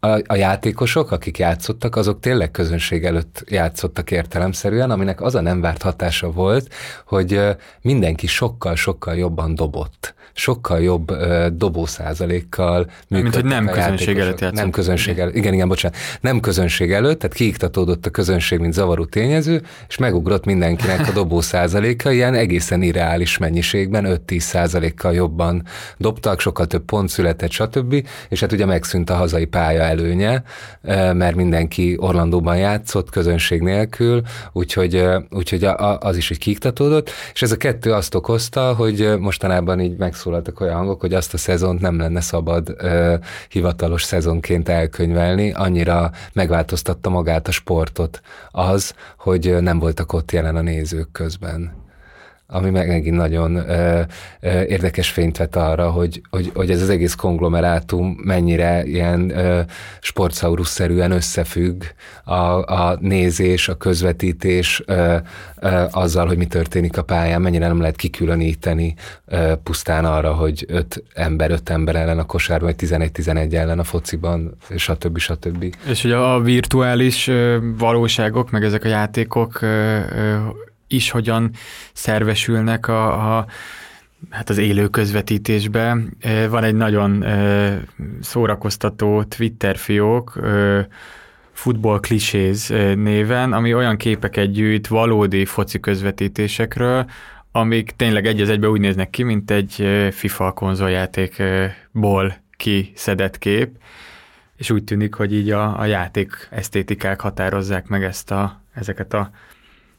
Speaker 3: a, a játékosok, akik játszottak, azok tényleg közönség előtt játszottak értelemszerűen, aminek az a nem várt hatása volt, hogy mindenki sokkal-sokkal jobban dobott sokkal jobb dobószázalékkal
Speaker 2: Mint hogy nem közönség előtt játszott.
Speaker 3: Nem közönség előtt, igen, igen, bocsánat. Nem közönség előtt, tehát kiiktatódott a közönség, mint zavaró tényező, és megugrott mindenkinek a dobó százaléka, ilyen egészen irreális mennyiségben, 5-10 százalékkal jobban dobtak, sokkal több pont született, stb. És hát ugye megszűnt a hazai pálya előnye, mert mindenki Orlandóban játszott, közönség nélkül, úgyhogy, úgyhogy az is egy kiiktatódott, és ez a kettő azt okozta, hogy mostanában így megszólaltak olyan hangok, hogy azt a szezont nem lenne szabad hivatalos szezonként elkönyvelni, annyira megváltoztatta magát a sportot az, hogy nem voltak ott jelen a nézők közben ami meg megint nagyon ö, ö, érdekes fényt vet arra, hogy, hogy, hogy ez az egész konglomerátum mennyire ilyen ö, sportszaurusz-szerűen összefügg a, a nézés, a közvetítés ö, ö, azzal, hogy mi történik a pályán, mennyire nem lehet kikülöníteni ö, pusztán arra, hogy öt ember, öt ember ellen a kosárban, vagy 11-11 ellen a fociban, stb. stb.
Speaker 2: És hogy a virtuális valóságok, meg ezek a játékok is hogyan szervesülnek a, a hát az élő közvetítésbe. Van egy nagyon szórakoztató Twitter fiók, Football Clichés néven, ami olyan képeket gyűjt valódi foci közvetítésekről, amik tényleg egy az egybe úgy néznek ki, mint egy FIFA konzoljátékból kiszedett kép, és úgy tűnik, hogy így a, a játék esztétikák határozzák meg ezt a, ezeket a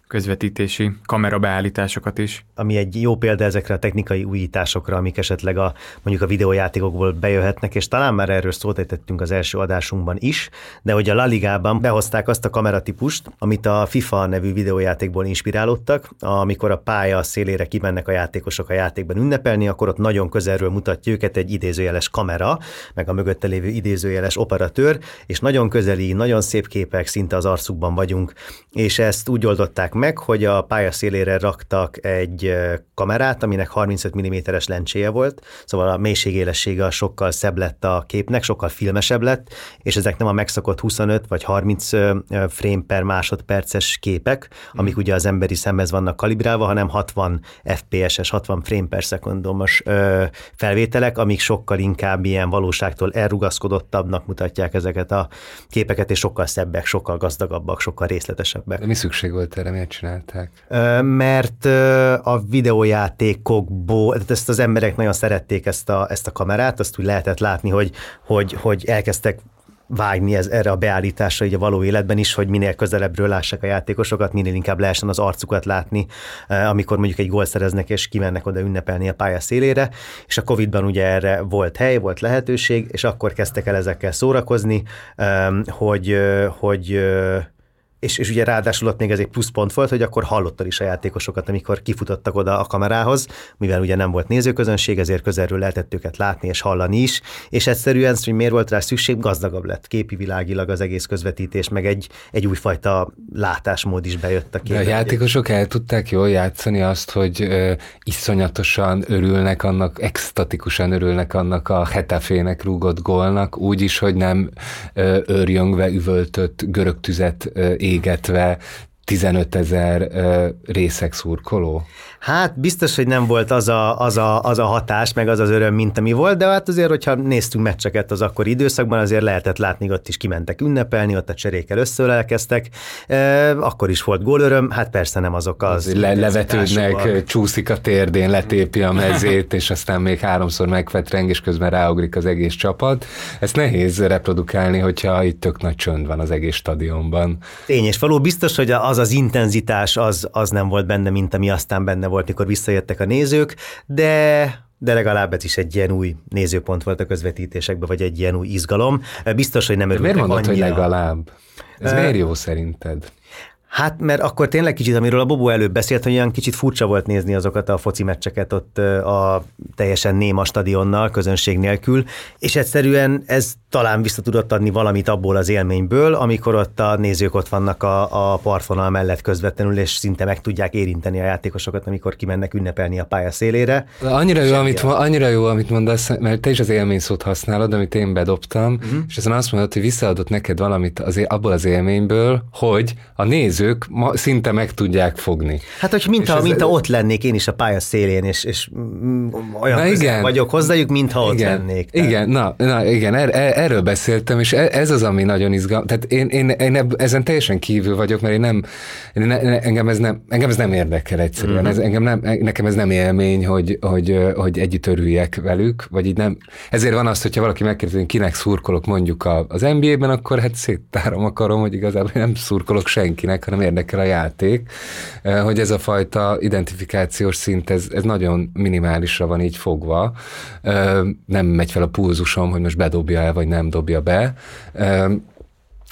Speaker 2: közvetítési kamerabeállításokat is.
Speaker 1: Ami egy jó példa ezekre a technikai újításokra, amik esetleg a, mondjuk a videójátékokból bejöhetnek, és talán már erről szót ejtettünk az első adásunkban is, de hogy a La Ligában behozták azt a kameratípust, amit a FIFA nevű videójátékból inspirálódtak, amikor a pálya szélére kimennek a játékosok a játékban ünnepelni, akkor ott nagyon közelről mutatja őket egy idézőjeles kamera, meg a mögötte lévő idézőjeles operatőr, és nagyon közeli, nagyon szép képek, szinte az arcukban vagyunk, és ezt úgy oldották meg, hogy a pálya szélére raktak egy kamerát, aminek 35 mm-es lencséje volt, szóval a mélységélessége sokkal szebb lett a képnek, sokkal filmesebb lett, és ezek nem a megszokott 25 vagy 30 frame per másodperces képek, amik mm. ugye az emberi szemhez vannak kalibrálva, hanem 60 FPS-es, 60 frame per szekundumos felvételek, amik sokkal inkább ilyen valóságtól elrugaszkodottabbnak mutatják ezeket a képeket, és sokkal szebbek, sokkal gazdagabbak, sokkal részletesebbek.
Speaker 3: De mi szükség volt erre? Miért csinálták?
Speaker 1: Mert a videójátékokból, tehát ezt az emberek nagyon szerették ezt a, ezt a kamerát, azt úgy lehetett látni, hogy, hogy, hogy elkezdtek vágni ez, erre a beállításra így a való életben is, hogy minél közelebbről lássák a játékosokat, minél inkább lehessen az arcukat látni, amikor mondjuk egy gól szereznek és kimennek oda ünnepelni a pálya szélére, és a Covid-ban ugye erre volt hely, volt lehetőség, és akkor kezdtek el ezekkel szórakozni, hogy, hogy és, és ugye ráadásul ott még ez egy pluszpont volt, hogy akkor hallottad is a játékosokat, amikor kifutottak oda a kamerához, mivel ugye nem volt nézőközönség, ezért közelről lehetett őket látni és hallani is, és egyszerűen, hogy miért volt rá szükség, gazdagabb lett képi világilag az egész közvetítés, meg egy, egy újfajta látásmód is bejött a képbe.
Speaker 3: A játékosok el tudták jól játszani azt, hogy ö, iszonyatosan örülnek annak, extatikusan örülnek annak a hetafének rúgott gólnak, úgy is, hogy nem ö, őrjöngve üvöltött görög tüzet ö, égetve 15 ezer részek szurkoló?
Speaker 1: Hát biztos, hogy nem volt az a, az, a, az a hatás, meg az az öröm, mint ami volt, de hát azért, hogyha néztünk meccseket az akkori időszakban, azért lehetett látni, hogy ott is kimentek ünnepelni, ott a cserékkel összeölelkeztek, e, akkor is volt gólöröm, hát persze nem azok az.
Speaker 3: Le, levetődnek, csúszik a térdén, letépi a mezét, és aztán még háromszor megvetreng, és közben ráugrik az egész csapat. Ezt nehéz reprodukálni, hogyha itt tök nagy csönd van az egész stadionban.
Speaker 1: Tény és való, biztos, hogy az az intenzitás az, az nem volt benne, mint ami aztán benne benne volt, mikor visszajöttek a nézők, de de legalább ez is egy ilyen új nézőpont volt a közvetítésekben, vagy egy ilyen új izgalom. Biztos, hogy nem örültek
Speaker 3: Miért mondod, annyira. hogy legalább? Ez uh, miért jó szerinted?
Speaker 1: Hát, mert akkor tényleg kicsit, amiről a Bobó előbb beszélt, hogy olyan kicsit furcsa volt nézni azokat a foci meccseket ott a teljesen néma stadionnal, közönség nélkül, és egyszerűen ez talán vissza tudott adni valamit abból az élményből, amikor ott a nézők ott vannak a, a partvonal mellett közvetlenül, és szinte meg tudják érinteni a játékosokat, amikor kimennek ünnepelni a pálya szélére.
Speaker 3: Annyira jó, amit, annyira jó, amit mondasz, mert te is az élményszót használod, amit én bedobtam, uh-huh. és ezen azt mondod, hogy visszaadott neked valamit az, abból az élményből, hogy a nézők ma, szinte meg tudják fogni.
Speaker 1: Hát, hogy mintha, mintha ez... ott lennék én is a pálya szélén, és, és olyan na igen, vagyok hozzájuk, mintha
Speaker 3: igen,
Speaker 1: ott lennék.
Speaker 3: Tehát. Igen, na, na igen, er, er, erről beszéltem, és e- ez az, ami nagyon izgalmas. Tehát én, én, én ezen teljesen kívül vagyok, mert én nem, én ne, engem, ez nem engem ez nem érdekel egyszerűen. Uh-huh. Ez, engem nem, nekem ez nem élmény, hogy, hogy, hogy együtt örüljek velük, vagy így nem. Ezért van az, hogyha valaki megkérdezi, hogy kinek szurkolok mondjuk az NBA-ben, akkor hát széttárom akarom, hogy igazából nem szurkolok senkinek, hanem érdekel a játék, hogy ez a fajta identifikációs szint, ez, ez nagyon minimálisra van így fogva. Nem megy fel a pulzusom, hogy most bedobja el, vagy nem dobja be.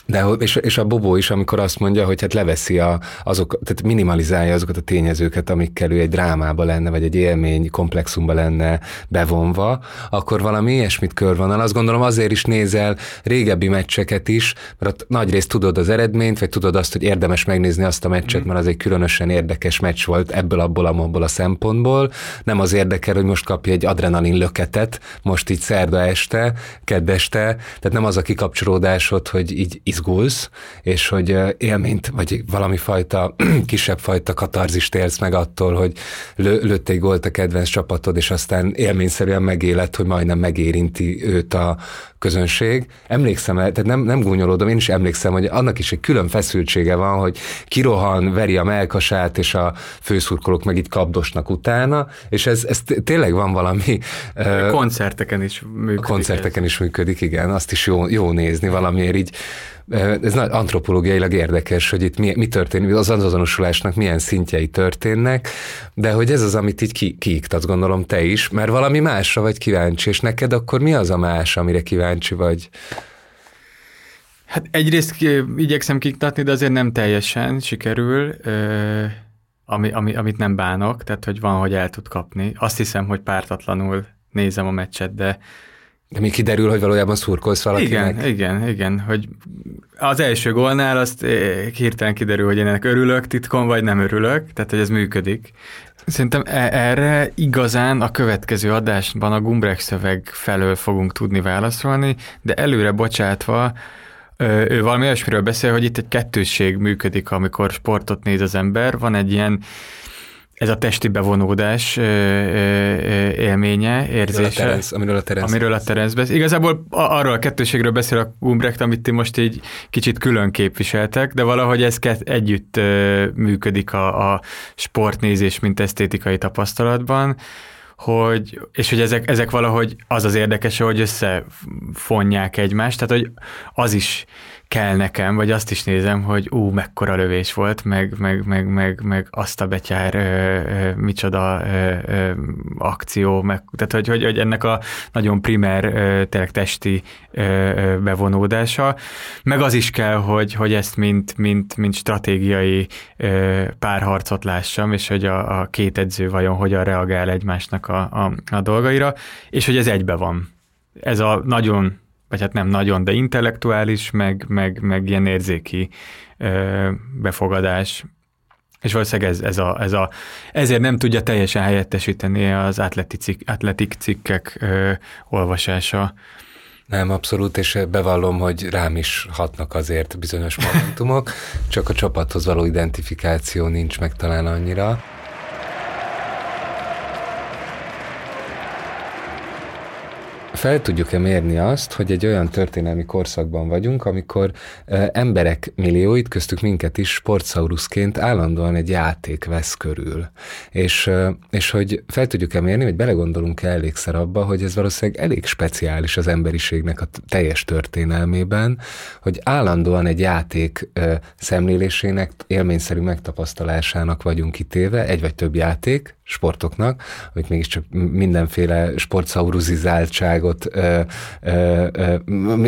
Speaker 3: De, és, és a Bobó is, amikor azt mondja, hogy hát leveszi a, azok, tehát minimalizálja azokat a tényezőket, amikkel ő egy drámába lenne, vagy egy élmény komplexumba lenne bevonva, akkor valami ilyesmit körvonal. Azt gondolom azért is nézel régebbi meccseket is, mert ott nagy részt tudod az eredményt, vagy tudod azt, hogy érdemes megnézni azt a meccset, mm. mert az egy különösen érdekes meccs volt ebből, abból, abból a szempontból. Nem az érdekel, hogy most kapja egy adrenalin löketet, most így szerda este, keddeste, tehát nem az a kikapcsolódásod, hogy így izgulsz, és hogy élményt, vagy valami fajta, kisebb fajta katarzist élsz meg attól, hogy lő, lőtt egy gólt a kedvenc csapatod, és aztán élményszerűen megélet, hogy majdnem megérinti őt a közönség. Emlékszem, tehát nem, nem gúnyolódom, én is emlékszem, hogy annak is egy külön feszültsége van, hogy kirohan, veri a melkasát, és a főszurkolók meg így kapdosnak utána, és ez, ez tényleg van valami...
Speaker 2: Koncerteken is működik.
Speaker 3: Koncerteken ez. is működik, igen, azt is jó, jó nézni valamiért így ez nagy antropológiailag érdekes, hogy itt mi, mi történik, az azonosulásnak milyen szintjei történnek, de hogy ez az, amit így ki, kiiktatsz, gondolom te is, mert valami másra vagy kíváncsi, és neked akkor mi az a más, amire kíváncsi vagy?
Speaker 2: Hát egyrészt igyekszem kiktatni, de azért nem teljesen sikerül, ami, ami, amit nem bánok, tehát hogy van, hogy el tud kapni. Azt hiszem, hogy pártatlanul nézem a meccset, de
Speaker 3: de mi kiderül, hogy valójában szurkolsz valakinek?
Speaker 2: Igen, igen, igen, hogy az első gólnál azt eh, hirtelen kiderül, hogy én ennek örülök titkon, vagy nem örülök, tehát hogy ez működik. Szerintem e- erre igazán a következő adásban a Gumbrek szöveg felől fogunk tudni válaszolni, de előre bocsátva, ő valami olyasmiről beszél, hogy itt egy kettősség működik, amikor sportot néz az ember. Van egy ilyen ez a testi bevonódás élménye, érzése.
Speaker 3: A Terence, amiről a Terence,
Speaker 2: amiről a Terence beszél. Igazából arról a kettőségről beszél a Umbrecht, amit ti most így kicsit külön képviseltek, de valahogy ez együtt működik a, a sportnézés, mint esztétikai tapasztalatban hogy, és hogy ezek, ezek valahogy az az érdekes, hogy összefonják egymást, tehát hogy az is kell nekem, vagy azt is nézem, hogy ú, mekkora lövés volt, meg, meg, meg, meg, meg azt a betyár ö, ö, micsoda ö, ö, akció, meg, tehát hogy, hogy, hogy ennek a nagyon primer, ö, tényleg testi ö, bevonódása, meg az is kell, hogy, hogy ezt mint, mint, mint stratégiai ö, párharcot lássam, és hogy a, a két edző vajon hogyan reagál egymásnak a, a, a dolgaira, és hogy ez egybe van. Ez a nagyon vagy hát nem nagyon, de intellektuális, meg, meg, meg ilyen érzéki ö, befogadás, és valószínűleg ez, ez, a, ez a, ezért nem tudja teljesen helyettesíteni az atletik, cikk, atletik cikkek ö, olvasása.
Speaker 3: Nem, abszolút, és bevallom, hogy rám is hatnak azért bizonyos momentumok, csak a csapathoz való identifikáció nincs meg talán annyira. Fel tudjuk-e mérni azt, hogy egy olyan történelmi korszakban vagyunk, amikor e, emberek millióit, köztük minket is sportszauruszként állandóan egy játék vesz körül. És, e, és hogy fel tudjuk-e mérni, hogy belegondolunk-e elégszer abba, hogy ez valószínűleg elég speciális az emberiségnek a teljes történelmében, hogy állandóan egy játék e, szemlélésének, élményszerű megtapasztalásának vagyunk kitéve, egy vagy több játék, sportoknak, amik mégiscsak mindenféle sportszauruzizáltságot, ö,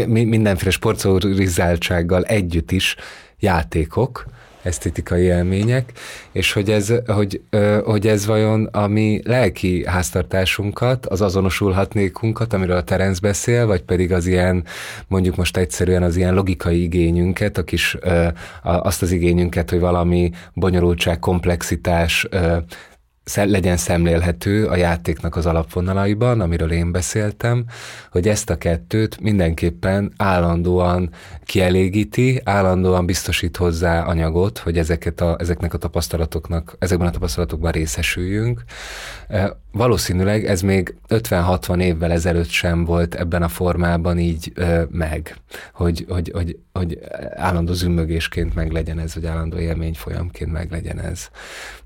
Speaker 3: mindenféle sportszauruzizáltsággal együtt is játékok, esztétikai élmények, és hogy ez, hogy, hogy ez vajon a mi lelki háztartásunkat, az azonosulhatnékunkat, amiről a Terence beszél, vagy pedig az ilyen, mondjuk most egyszerűen az ilyen logikai igényünket, a kis, azt az igényünket, hogy valami bonyolultság, komplexitás, legyen szemlélhető a játéknak az alapvonalaiban, amiről én beszéltem, hogy ezt a kettőt mindenképpen állandóan kielégíti, állandóan biztosít hozzá anyagot, hogy ezeket a, ezeknek a tapasztalatoknak, ezekben a tapasztalatokban részesüljünk. E, valószínűleg ez még 50-60 évvel ezelőtt sem volt ebben a formában így ö, meg, hogy, hogy, hogy, hogy állandó zümmögésként meg legyen ez, vagy állandó élményfolyamként meg legyen ez.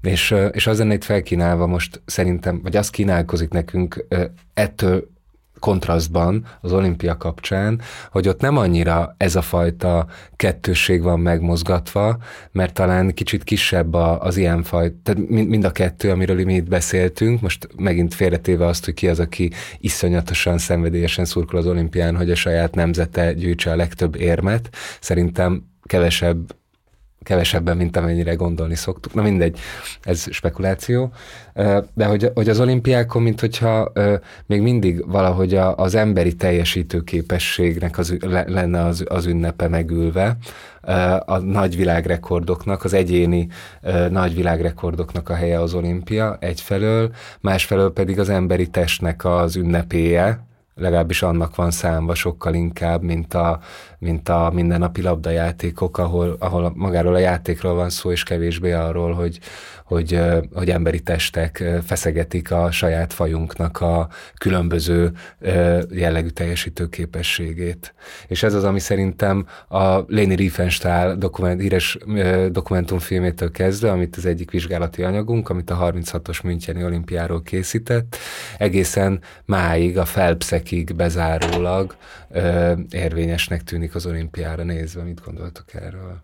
Speaker 3: És, és az lenne itt felkínálva most szerintem, vagy az kínálkozik nekünk ettől kontrasztban az olimpia kapcsán, hogy ott nem annyira ez a fajta kettősség van megmozgatva, mert talán kicsit kisebb az ilyen fajta, tehát mind a kettő, amiről mi itt beszéltünk, most megint félretéve azt, hogy ki az, aki iszonyatosan szenvedélyesen szurkol az olimpián, hogy a saját nemzete gyűjtse a legtöbb érmet, szerintem kevesebb kevesebben, mint amennyire gondolni szoktuk. Na mindegy, ez spekuláció. De hogy, hogy az olimpiákon, mint hogyha még mindig valahogy az emberi teljesítőképességnek az, lenne az, az ünnepe megülve, a nagy világrekordoknak, az egyéni nagy világrekordoknak a helye az olimpia egyfelől, másfelől pedig az emberi testnek az ünnepéje, legalábbis annak van számva sokkal inkább, mint a, mint a mindennapi labdajátékok, ahol, ahol magáról a játékról van szó, és kevésbé arról, hogy, hogy, hogy emberi testek feszegetik a saját fajunknak a különböző jellegű teljesítő képességét. És ez az, ami szerintem a Leni Riefenstahl dokument, híres dokumentumfilmétől kezdve, amit az egyik vizsgálati anyagunk, amit a 36-os Müncheni olimpiáról készített, egészen máig, a Phelpsekig bezárólag érvényesnek tűnik az olimpiára nézve. Mit gondoltok erről?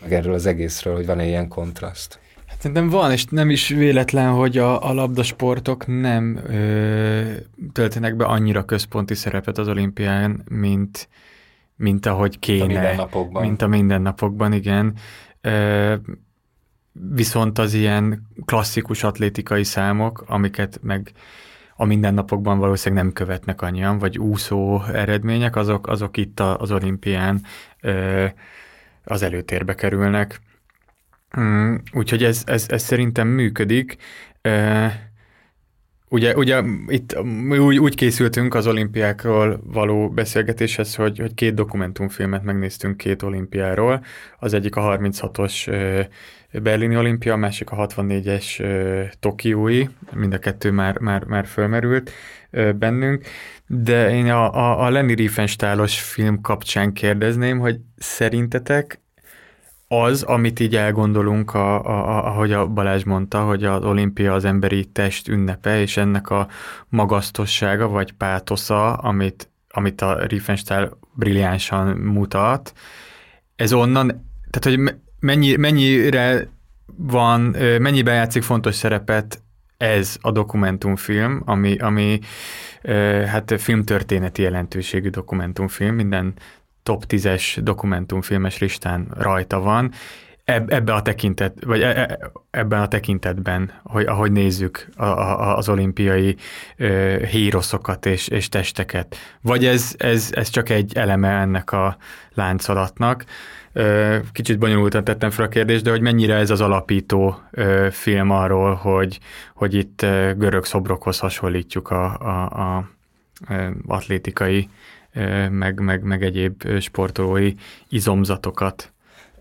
Speaker 3: Meg erről az egészről, hogy van-e ilyen kontraszt?
Speaker 2: Hát szerintem van, és nem is véletlen, hogy a, a labdasportok nem ö, töltenek be annyira központi szerepet az olimpián, mint, mint ahogy kéne.
Speaker 3: Mint a mindennapokban.
Speaker 2: Mint a mindennapokban, igen. Ö, viszont az ilyen klasszikus atlétikai számok, amiket meg a mindennapokban valószínűleg nem követnek annyian, vagy úszó eredmények, azok, azok itt az olimpián az előtérbe kerülnek. Mm, úgyhogy ez, ez, ez szerintem működik. Ugye, ugye itt úgy, úgy készültünk az olimpiákról való beszélgetéshez, hogy, hogy két dokumentumfilmet megnéztünk két olimpiáról. Az egyik a 36-os berlini olimpia, a másik a 64-es tokiói, mind a kettő már, már, már fölmerült bennünk, de én a, a, a Lenny Riefenstahlos film kapcsán kérdezném, hogy szerintetek az, amit így elgondolunk, a, a, a, ahogy a Balázs mondta, hogy az olimpia az emberi test ünnepe, és ennek a magasztossága vagy pátosza, amit, amit a Riefenstahl brilliánsan mutat, ez onnan, tehát hogy mennyi, mennyire van, mennyiben játszik fontos szerepet ez a dokumentumfilm, ami, ami hát filmtörténeti jelentőségű dokumentumfilm, minden top 10-es dokumentumfilmes listán rajta van, Eb, ebbe a tekintet, vagy e, e, ebben a tekintetben, hogy ahogy nézzük a, az olimpiai ö, híroszokat és, és testeket. Vagy ez, ez, ez csak egy eleme ennek a láncolatnak. Kicsit bonyolultan tettem fel a kérdést, de hogy mennyire ez az alapító film arról, hogy, hogy itt görög szobrokhoz hasonlítjuk a, a, a, atlétikai meg, meg, meg egyéb sportolói izomzatokat.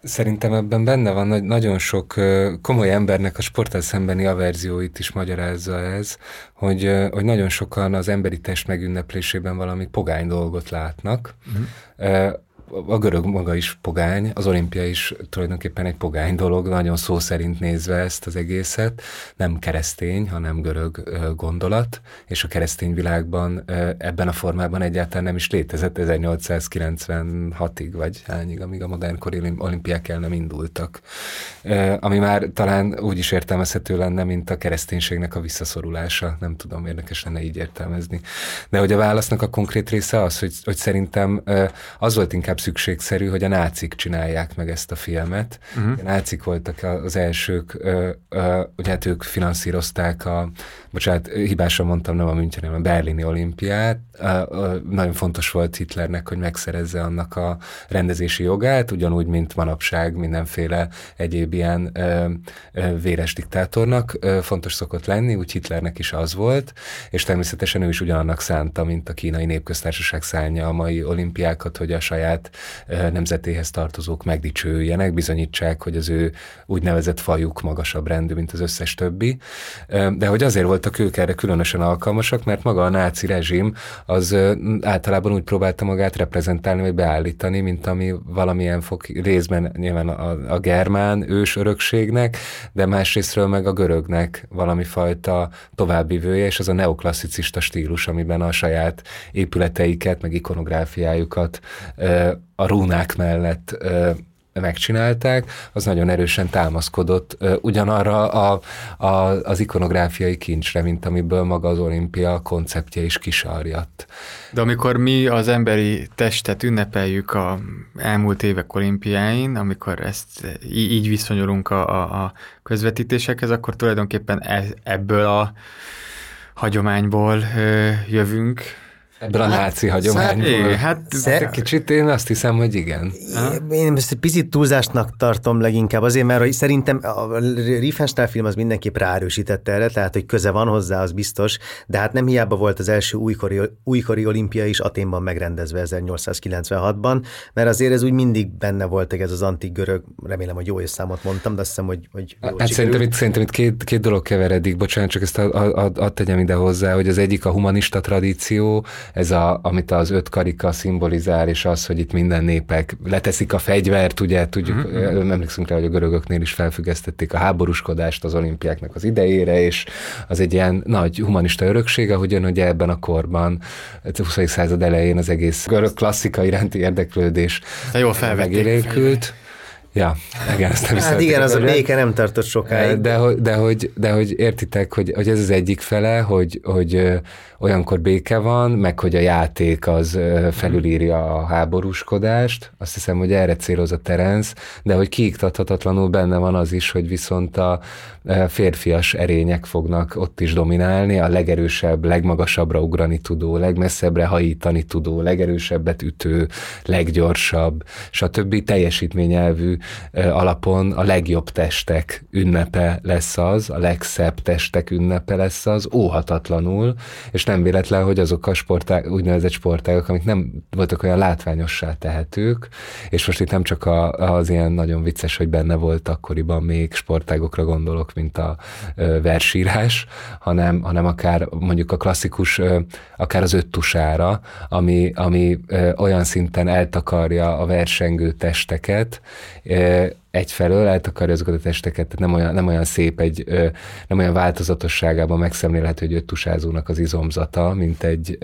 Speaker 3: Szerintem ebben benne van, hogy nagyon sok komoly embernek a sporttal szembeni averzióit is magyarázza ez, hogy, hogy nagyon sokan az emberi test megünneplésében valami pogány dolgot látnak. Uh-huh a görög maga is pogány, az olimpia is tulajdonképpen egy pogány dolog, nagyon szó szerint nézve ezt az egészet, nem keresztény, hanem görög gondolat, és a keresztény világban ebben a formában egyáltalán nem is létezett 1896-ig, vagy hányig, amíg a modernkori olimpiák el nem indultak. Ami már talán úgy is értelmezhető lenne, mint a kereszténységnek a visszaszorulása, nem tudom, érdekes lenne így értelmezni. De hogy a válasznak a konkrét része az, hogy, hogy szerintem az volt inkább szükségszerű, hogy a nácik csinálják meg ezt a filmet. Uh-huh. A nácik voltak az elsők, ö, ö, ugye hát ők finanszírozták a, bocsánat, hibásra mondtam, nem a München, hanem a berlini olimpiát. Nagyon fontos volt Hitlernek, hogy megszerezze annak a rendezési jogát, ugyanúgy, mint manapság mindenféle egyéb ilyen véres diktátornak fontos szokott lenni, úgy Hitlernek is az volt, és természetesen ő is ugyanannak szánta, mint a kínai népköztársaság szánja a mai olimpiákat, hogy a saját nemzetéhez tartozók megdicsőüljenek, bizonyítsák, hogy az ő úgynevezett fajuk magasabb rendű, mint az összes többi. De hogy azért voltak ők erre különösen alkalmasak, mert maga a náci rezsim az általában úgy próbálta magát reprezentálni, vagy beállítani, mint ami valamilyen fog részben nyilván a, a germán ős örökségnek, de másrésztről meg a görögnek valami fajta továbbivője, és az a neoklasszicista stílus, amiben a saját épületeiket, meg ikonográfiájukat a rúnák mellett megcsinálták, az nagyon erősen támaszkodott ugyanarra a, a, az ikonográfiai kincsre, mint amiből maga az olimpia konceptje is kisarjadt.
Speaker 2: De amikor mi az emberi testet ünnepeljük a elmúlt évek olimpiáin, amikor ezt így viszonyulunk a, a, a közvetítésekhez, akkor tulajdonképpen e, ebből a hagyományból jövünk,
Speaker 3: Ebből a náci hagyományból.
Speaker 2: Hát, hát
Speaker 3: Szer- kicsit én azt hiszem, hogy igen.
Speaker 1: Én ezt egy picit túlzásnak tartom leginkább azért, mert hogy szerintem a Riefenstahl film az mindenképp ráerősítette erre, tehát hogy köze van hozzá, az biztos, de hát nem hiába volt az első újkori, újkori olimpia is Aténban megrendezve 1896-ban, mert azért ez úgy mindig benne volt ez az antik görög, remélem, hogy jó számot mondtam, de azt hiszem, hogy, hogy
Speaker 3: Hát szerintem itt, szerintem itt két, két dolog keveredik, bocsánat, csak ezt ad tegyem ide hozzá, hogy az egyik a humanista tradíció, ez a, amit az öt karika szimbolizál, és az, hogy itt minden népek leteszik a fegyvert, ugye tudjuk, mm-hmm. emlékszünk rá, hogy a görögök is felfüggesztették a háborúskodást az olimpiáknak az idejére, és az egy ilyen nagy humanista örökség, ahogyan ugye ebben a korban, a 20. század elején az egész görög klasszika iránti érdeklődés
Speaker 2: megélénkült.
Speaker 3: Ja, igen, ezt nem
Speaker 1: Hát igen, az a béke nem tartott sokáig.
Speaker 3: De, de, de, hogy, de hogy értitek, hogy, hogy ez az egyik fele, hogy, hogy olyankor béke van, meg hogy a játék az felülírja a háborúskodást, azt hiszem, hogy erre céloz a Terence, de hogy kiiktathatatlanul benne van az is, hogy viszont a férfias erények fognak ott is dominálni, a legerősebb, legmagasabbra ugrani tudó, legmesszebbre hajítani tudó, legerősebbet ütő, leggyorsabb, stb. teljesítményelvű alapon a legjobb testek ünnepe lesz az, a legszebb testek ünnepe lesz az, óhatatlanul, és nem véletlen, hogy azok a sportág, úgynevezett sportágok, amik nem voltak olyan látványossá tehetők, és most itt nem csak a, az ilyen nagyon vicces, hogy benne volt akkoriban még sportágokra gondolok, mint a versírás, hanem, hanem akár mondjuk a klasszikus, akár az öttusára, ami, ami olyan szinten eltakarja a versengő testeket, egyfelől eltakarja azokat a testeket, tehát nem olyan, nem olyan szép, egy, nem olyan változatosságában megszemlélhető egy öttusázónak az izomzata, mint egy,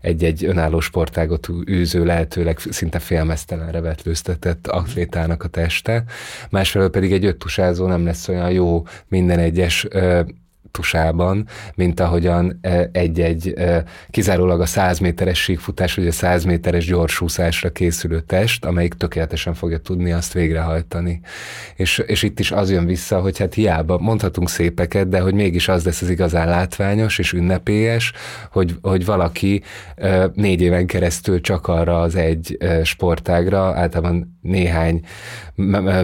Speaker 3: egy, egy önálló sportágot űző, lehetőleg szinte félmeztelenre vetlőztetett atlétának a teste. Másfelől pedig egy öttusázó nem lesz olyan jó minden egyes aktusában, mint ahogyan e, egy-egy e, kizárólag a 100 méteres síkfutás, vagy a 100 méteres gyorsúszásra készülő test, amelyik tökéletesen fogja tudni azt végrehajtani. És, és itt is az jön vissza, hogy hát hiába mondhatunk szépeket, de hogy mégis az lesz az igazán látványos és ünnepélyes, hogy, hogy valaki e, négy éven keresztül csak arra az egy sportágra, általában néhány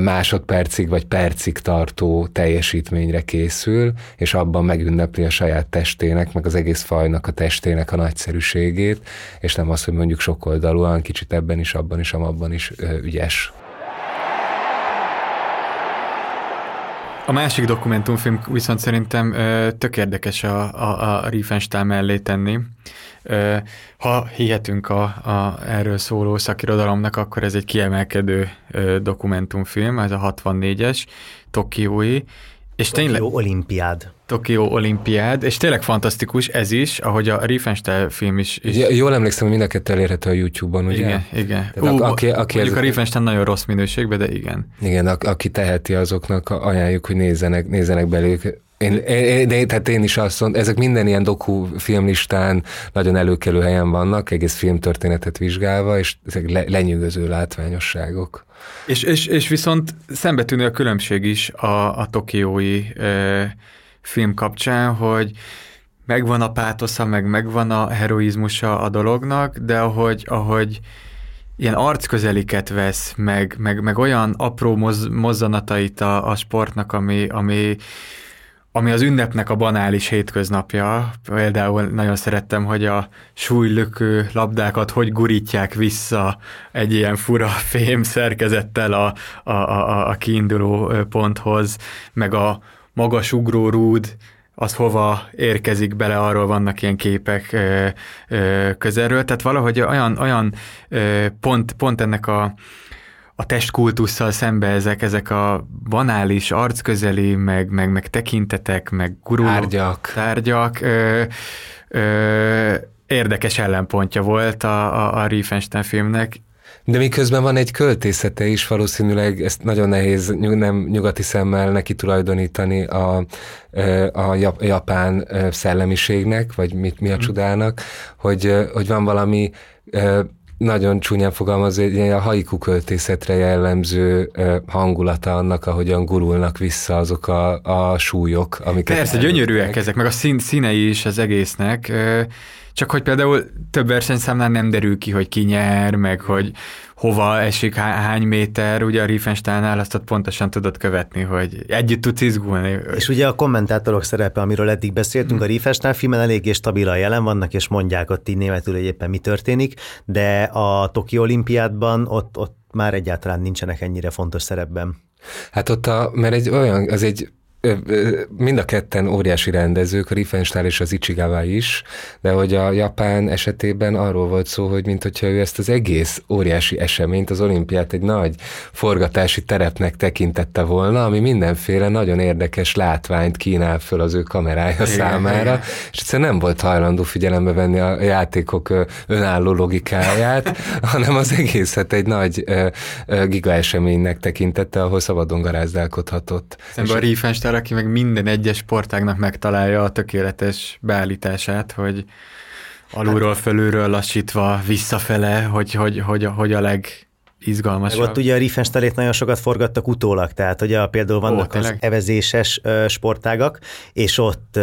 Speaker 3: másodpercig vagy percig tartó teljesítményre készül, és abban megünnepli a saját testének, meg az egész fajnak a testének a nagyszerűségét, és nem az, hogy mondjuk sokoldalúan, kicsit ebben is, abban is, amabban is ügyes.
Speaker 2: A másik dokumentumfilm viszont szerintem tök érdekes a, a, a Riefenstahl mellé tenni. Ha hihetünk a, a erről szóló szakirodalomnak, akkor ez egy kiemelkedő dokumentumfilm, ez a 64-es, Tokiói,
Speaker 1: és Tokió tényleg... olimpiád.
Speaker 2: Tokió olimpiád, és tényleg fantasztikus ez is, ahogy a Riefenstahl film is. is.
Speaker 3: Ja, jól emlékszem, hogy mind a elérhető a YouTube-on, ugye?
Speaker 2: Igen, igen. Ú, a, aki, aki mondjuk ez... a Riefenstahl nagyon rossz minőségben, de igen.
Speaker 3: Igen, a, aki teheti, azoknak ajánljuk, hogy nézzenek, nézzenek belőle én, én, én, tehát én is azt mondom, ezek minden ilyen doku filmlistán nagyon előkelő helyen vannak, egész filmtörténetet vizsgálva, és ezek le, lenyűgöző látványosságok.
Speaker 2: És, és, és viszont szembetűnő a különbség is a, a tokiói e, film kapcsán, hogy megvan a pátosza, meg megvan a heroizmusa a dolognak, de ahogy, ahogy ilyen arcközeliket vesz, meg, meg, meg olyan apró moz, mozzanatait a, a sportnak, ami, ami ami az ünnepnek a banális hétköznapja, például nagyon szerettem, hogy a súlylökő labdákat hogy gurítják vissza egy ilyen fura fém szerkezettel a, a, a, a kiinduló ponthoz, meg a magas ugró rúd, az hova érkezik bele, arról vannak ilyen képek ö, ö, közelről, tehát valahogy olyan, olyan ö, pont, pont ennek a a testkultusszal szembe ezek, ezek a banális, arcközeli, meg, meg, meg tekintetek, meg guruló
Speaker 3: tárgyak,
Speaker 2: tárgyak ö, ö, érdekes ellenpontja volt a, a, a Riefenstein filmnek.
Speaker 3: De miközben van egy költészete is, valószínűleg ezt nagyon nehéz nem nyugati szemmel neki tulajdonítani a, a japán szellemiségnek, vagy mit, mi a mhm. csodának, hogy, hogy van valami nagyon csúnyán fogalmaz, egy a haiku költészetre jellemző hangulata annak, ahogyan gurulnak vissza azok a, a súlyok.
Speaker 2: Amiket Persze, gyönyörűek ezek, meg a szín, színei is az egésznek. Csak hogy például több versenyszámnál nem derül ki, hogy ki nyer, meg hogy hova esik, hány méter, ugye a Riefensteinnál azt ott pontosan tudod követni, hogy együtt tudsz izgulni.
Speaker 1: És ugye a kommentátorok szerepe, amiről eddig beszéltünk, hmm. a Riefenstein filmen eléggé stabilan jelen vannak, és mondják ott így németül, hogy éppen mi történik, de a Toki olimpiádban ott, ott már egyáltalán nincsenek ennyire fontos szerepben.
Speaker 3: Hát ott a, mert egy olyan, az egy mind a ketten óriási rendezők, a Riefenstahl és az Ichigawa is, de hogy a Japán esetében arról volt szó, hogy mint hogyha ő ezt az egész óriási eseményt, az olimpiát egy nagy forgatási terepnek tekintette volna, ami mindenféle nagyon érdekes látványt kínál föl az ő kamerája igen, számára, igen. és egyszerűen nem volt hajlandó figyelembe venni a játékok önálló logikáját, hanem az egészet egy nagy giga eseménynek tekintette, ahol szabadon garázdálkodhatott.
Speaker 2: Szemben a Riefenstahl ember, aki meg minden egyes sportágnak megtalálja a tökéletes beállítását, hogy alulról, fölülről lassítva, visszafele, hogy, hogy, hogy, hogy a leg izgalmas.
Speaker 1: Ott ugye a Riefenstahlét nagyon sokat forgattak utólag, tehát ugye például vannak Ó, az evezéses sportágak, és ott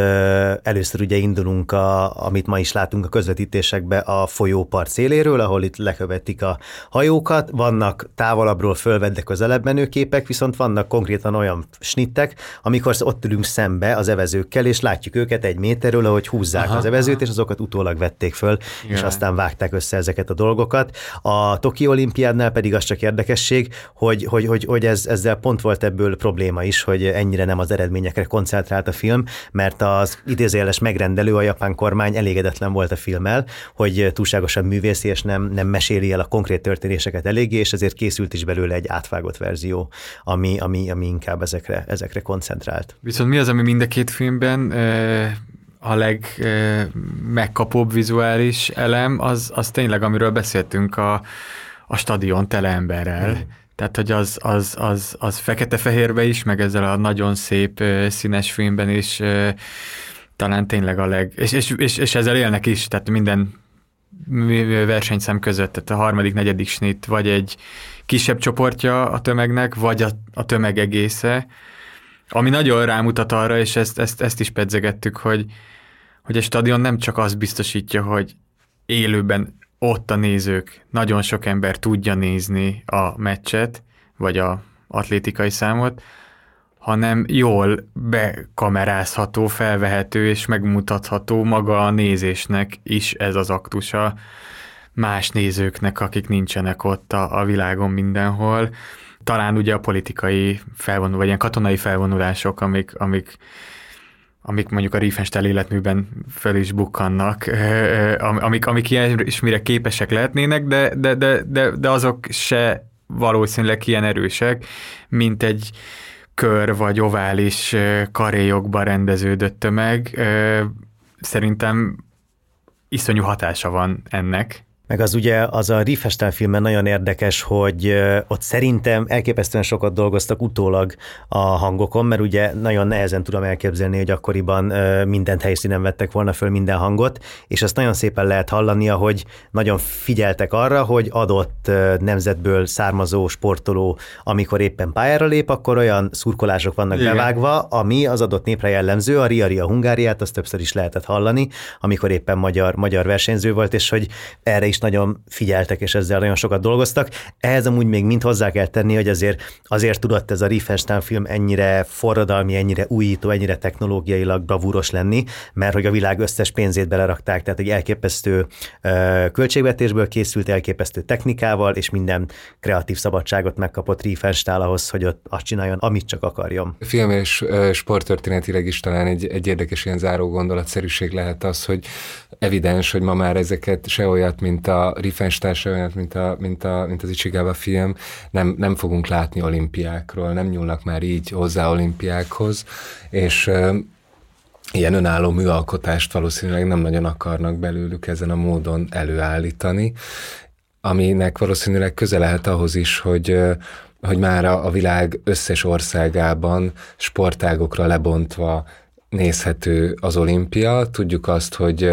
Speaker 1: először ugye indulunk, a, amit ma is látunk a közvetítésekbe a folyópart széléről, ahol itt lekövetik a hajókat, vannak távolabbról fölvedde közelebb menő képek, viszont vannak konkrétan olyan snittek, amikor ott ülünk szembe az evezőkkel, és látjuk őket egy méterről, ahogy húzzák aha, az evezőt, aha. és azokat utólag vették föl, Igen. és aztán vágták össze ezeket a dolgokat. A Toki olimpiádnál pedig pedig az csak érdekesség, hogy, hogy, hogy, hogy ez, ezzel pont volt ebből probléma is, hogy ennyire nem az eredményekre koncentrált a film, mert az idézéles megrendelő, a japán kormány elégedetlen volt a filmmel, hogy túlságosan művészi, és nem, nem meséli el a konkrét történéseket eléggé, és ezért készült is belőle egy átvágott verzió, ami, ami, ami inkább ezekre, ezekre koncentrált.
Speaker 2: Viszont mi az, ami mind a két filmben a legmegkapóbb vizuális elem, az, az tényleg, amiről beszéltünk, a, a stadion tele emberrel. Mm. Tehát, hogy az, az, az, az fekete-fehérbe is, meg ezzel a nagyon szép színes filmben is talán tényleg a leg... És, és, és, és ezzel élnek is, tehát minden versenyszem között, tehát a harmadik, negyedik snit, vagy egy kisebb csoportja a tömegnek, vagy a, a tömeg egésze, ami nagyon rámutat arra, és ezt, ezt, ezt is pedzegettük, hogy, hogy a stadion nem csak azt biztosítja, hogy élőben ott a nézők, nagyon sok ember tudja nézni a meccset, vagy a atlétikai számot, hanem jól bekamerázható, felvehető és megmutatható maga a nézésnek is ez az aktusa más nézőknek, akik nincsenek ott a, a világon mindenhol. Talán ugye a politikai felvonulások, vagy ilyen katonai felvonulások, amik, amik amik mondjuk a Riefenstahl életműben föl is bukkannak, amik, amik ilyen is mire képesek lehetnének, de, de, de, de, de azok se valószínűleg ilyen erősek, mint egy kör vagy ovális karéjokba rendeződött tömeg. Szerintem iszonyú hatása van ennek,
Speaker 1: meg az ugye az a Riefenstahl filmben nagyon érdekes, hogy ott szerintem elképesztően sokat dolgoztak utólag a hangokon, mert ugye nagyon nehezen tudom elképzelni, hogy akkoriban mindent helyszínen vettek volna föl minden hangot, és azt nagyon szépen lehet hallani, hogy nagyon figyeltek arra, hogy adott nemzetből származó sportoló, amikor éppen pályára lép, akkor olyan szurkolások vannak Igen. bevágva, ami az adott népre jellemző, a Ria Ria Hungáriát, azt többször is lehetett hallani, amikor éppen magyar, magyar versenyző volt, és hogy erre is nagyon figyeltek, és ezzel nagyon sokat dolgoztak. Ehhez amúgy még mind hozzá kell tenni, hogy azért, azért tudott ez a Riefenstahl film ennyire forradalmi, ennyire újító, ennyire technológiailag bravúros lenni, mert hogy a világ összes pénzét belerakták, tehát egy elképesztő költségvetésből készült, elképesztő technikával, és minden kreatív szabadságot megkapott Riefenstahl ahhoz, hogy ott azt csináljon, amit csak akarjon.
Speaker 3: Film és sporttörténetileg is talán egy, egy érdekes ilyen záró gondolatszerűség lehet az, hogy evidens, hogy ma már ezeket se olyat, mint a Riefenstahl, mint, a, mint, a, mint az Ichigawa film, nem, nem fogunk látni olimpiákról, nem nyúlnak már így hozzá olimpiákhoz, és ilyen önálló műalkotást valószínűleg nem nagyon akarnak belőlük ezen a módon előállítani, aminek valószínűleg köze lehet ahhoz is, hogy hogy már a világ összes országában sportágokra lebontva nézhető az olimpia. Tudjuk azt, hogy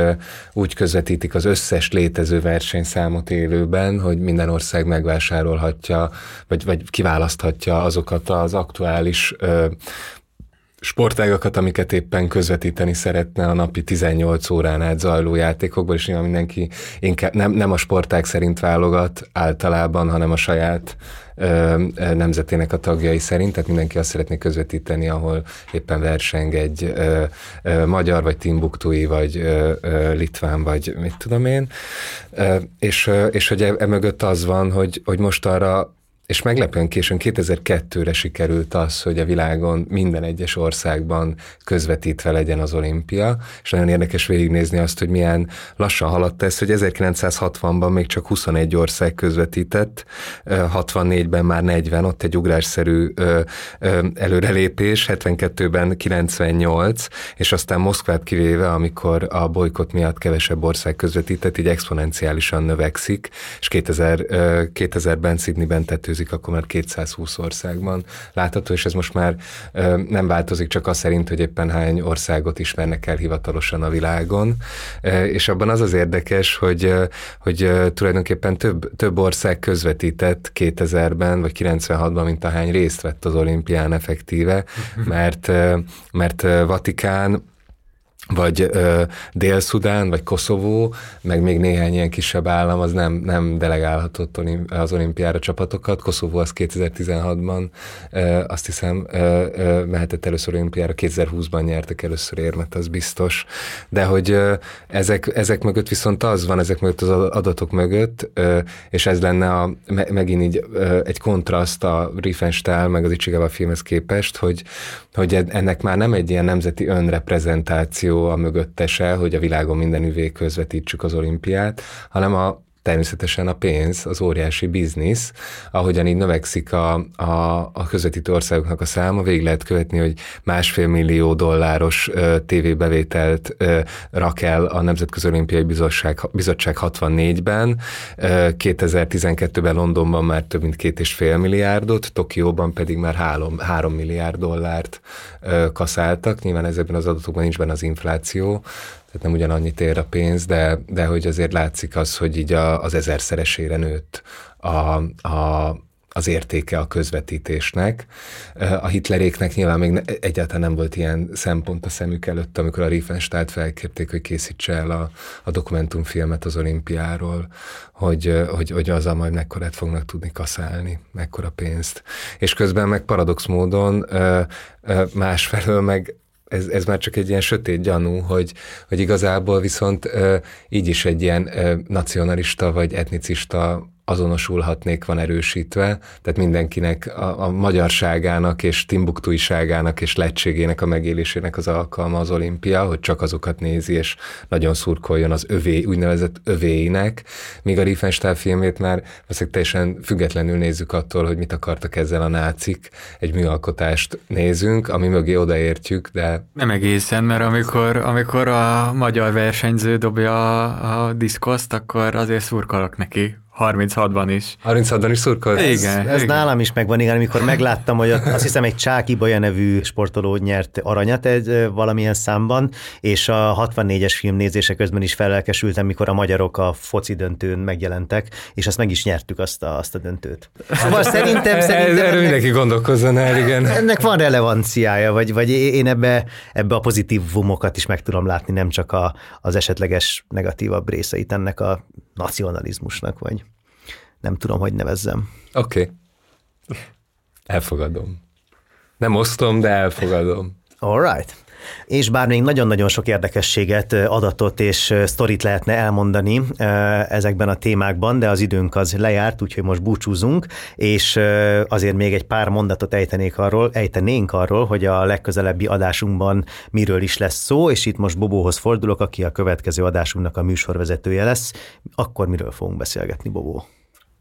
Speaker 3: úgy közvetítik az összes létező versenyszámot élőben, hogy minden ország megvásárolhatja, vagy, vagy kiválaszthatja azokat az aktuális sportágakat, amiket éppen közvetíteni szeretne a napi 18 órán át zajló játékokból, és nyilván mindenki inkább nem, nem a sportág szerint válogat általában, hanem a saját ö, nemzetének a tagjai szerint, tehát mindenki azt szeretné közvetíteni, ahol éppen verseng egy magyar, vagy timbuktui, vagy litván, vagy mit tudom én, és, és hogy emögött e az van, hogy, hogy most arra és meglepően későn 2002-re sikerült az, hogy a világon minden egyes országban közvetítve legyen az olimpia, és nagyon érdekes végignézni azt, hogy milyen lassan haladt ez, hogy 1960-ban még csak 21 ország közvetített, 64-ben már 40, ott egy ugrásszerű előrelépés, 72-ben 98, és aztán Moszkvát kivéve, amikor a bolykot miatt kevesebb ország közvetített, így exponenciálisan növekszik, és 2000, 2000-ben Sydneyben tető mérkőzik, akkor már 220 országban látható, és ez most már nem változik csak az szerint, hogy éppen hány országot ismernek el hivatalosan a világon, és abban az az érdekes, hogy, hogy tulajdonképpen több, több ország közvetített 2000-ben vagy 96-ban, mint a hány részt vett az olimpián effektíve, mert, mert Vatikán vagy ö, Dél-Szudán, vagy Koszovó, meg még néhány ilyen kisebb állam, az nem, nem delegálhatott az olimpiára csapatokat. Koszovó az 2016-ban, ö, azt hiszem, ö, ö, mehetett először olimpiára, 2020-ban nyertek először érmet, az biztos. De hogy ö, ezek, ezek mögött viszont az van, ezek mögött az adatok mögött, ö, és ez lenne a, me, megint így ö, egy kontraszt a Riefenstahl, meg az Ichigawa filmhez képest, hogy, hogy ennek már nem egy ilyen nemzeti önreprezentáció, a mögöttese, hogy a világon minden üvé közvetítsük az olimpiát, hanem a természetesen a pénz, az óriási biznisz, ahogyan így növekszik a, a, a közvetítő országoknak a száma, végig lehet követni, hogy másfél millió dolláros ö, tévébevételt ö, rak el a Nemzetközi Olimpiai Bizottság, Bizottság 64-ben, ö, 2012-ben Londonban már több mint két és fél milliárdot, Tokióban pedig már három, három milliárd dollárt ö, kaszáltak, nyilván ezekben az adatokban nincs benne az infláció, tehát nem ugyanannyit ér a pénz, de, de hogy azért látszik az, hogy így a, az ezerszeresére nőtt a, a, az értéke a közvetítésnek. A hitleréknek nyilván még egyáltalán nem volt ilyen szempont a szemük előtt, amikor a Riefenstahl felkérték, hogy készítse el a, a dokumentumfilmet az olimpiáról, hogy, hogy, hogy azzal majd mekkorát fognak tudni kaszálni, mekkora pénzt. És közben meg paradox módon másfelől meg ez, ez már csak egy ilyen sötét gyanú, hogy, hogy igazából viszont így is egy ilyen nacionalista vagy etnicista azonosulhatnék van erősítve, tehát mindenkinek a, a magyarságának és timbuktuiságának és lettségének a megélésének az alkalma az olimpia, hogy csak azokat nézi, és nagyon szurkoljon az övé, úgynevezett övéinek, míg a Riefenstahl filmét már veszek teljesen függetlenül nézzük attól, hogy mit akartak ezzel a nácik, egy műalkotást nézünk, ami mögé odaértjük, de...
Speaker 2: Nem egészen, mert amikor, amikor a magyar versenyző dobja a, a diszkoszt, akkor azért szurkolok neki 36-ban is.
Speaker 3: 36-ban is szurkolt?
Speaker 1: Igen. Ez, ez igen. nálam is megvan, igen, amikor megláttam, hogy azt hiszem egy Csáki Baja nevű sportoló nyert aranyat egy valamilyen számban, és a 64-es film nézése közben is felelkesültem, mikor a magyarok a foci döntőn megjelentek, és azt meg is nyertük azt a, azt a döntőt. Szóval szerintem... szerintem
Speaker 3: Erről mindenki gondolkozzon el, igen.
Speaker 1: Ennek van relevanciája, vagy, vagy én ebbe, ebbe a pozitívumokat is meg tudom látni, nem csak a, az esetleges negatívabb részeit ennek a nacionalizmusnak, vagy nem tudom, hogy nevezzem.
Speaker 3: Oké. Okay. Elfogadom. Nem osztom, de elfogadom.
Speaker 1: All right. És bár még nagyon-nagyon sok érdekességet, adatot és sztorit lehetne elmondani ezekben a témákban, de az időnk az lejárt, úgyhogy most búcsúzunk, és azért még egy pár mondatot ejtenék arról, ejtenénk arról, hogy a legközelebbi adásunkban miről is lesz szó, és itt most Bobóhoz fordulok, aki a következő adásunknak a műsorvezetője lesz. Akkor miről fogunk beszélgetni, Bobó?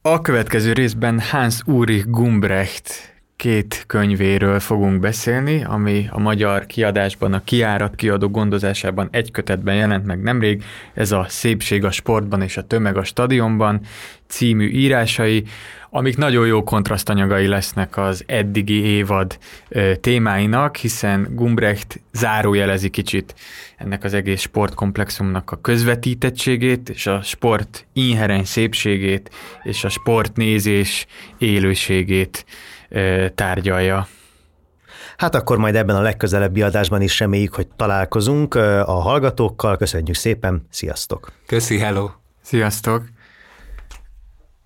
Speaker 2: A következő részben Hans Ulrich Gumbrecht két könyvéről fogunk beszélni, ami a magyar kiadásban, a kiárat kiadó gondozásában egy kötetben jelent meg nemrég. Ez a Szépség a sportban és a tömeg a stadionban című írásai, amik nagyon jó kontrasztanyagai lesznek az eddigi évad témáinak, hiszen Gumbrecht zárójelezi kicsit ennek az egész sportkomplexumnak a közvetítettségét, és a sport inherens szépségét, és a sportnézés élőségét tárgyalja.
Speaker 1: Hát akkor majd ebben a legközelebbi adásban is reméljük, hogy találkozunk a hallgatókkal. Köszönjük szépen, sziasztok!
Speaker 3: Köszi, hello!
Speaker 2: Sziasztok!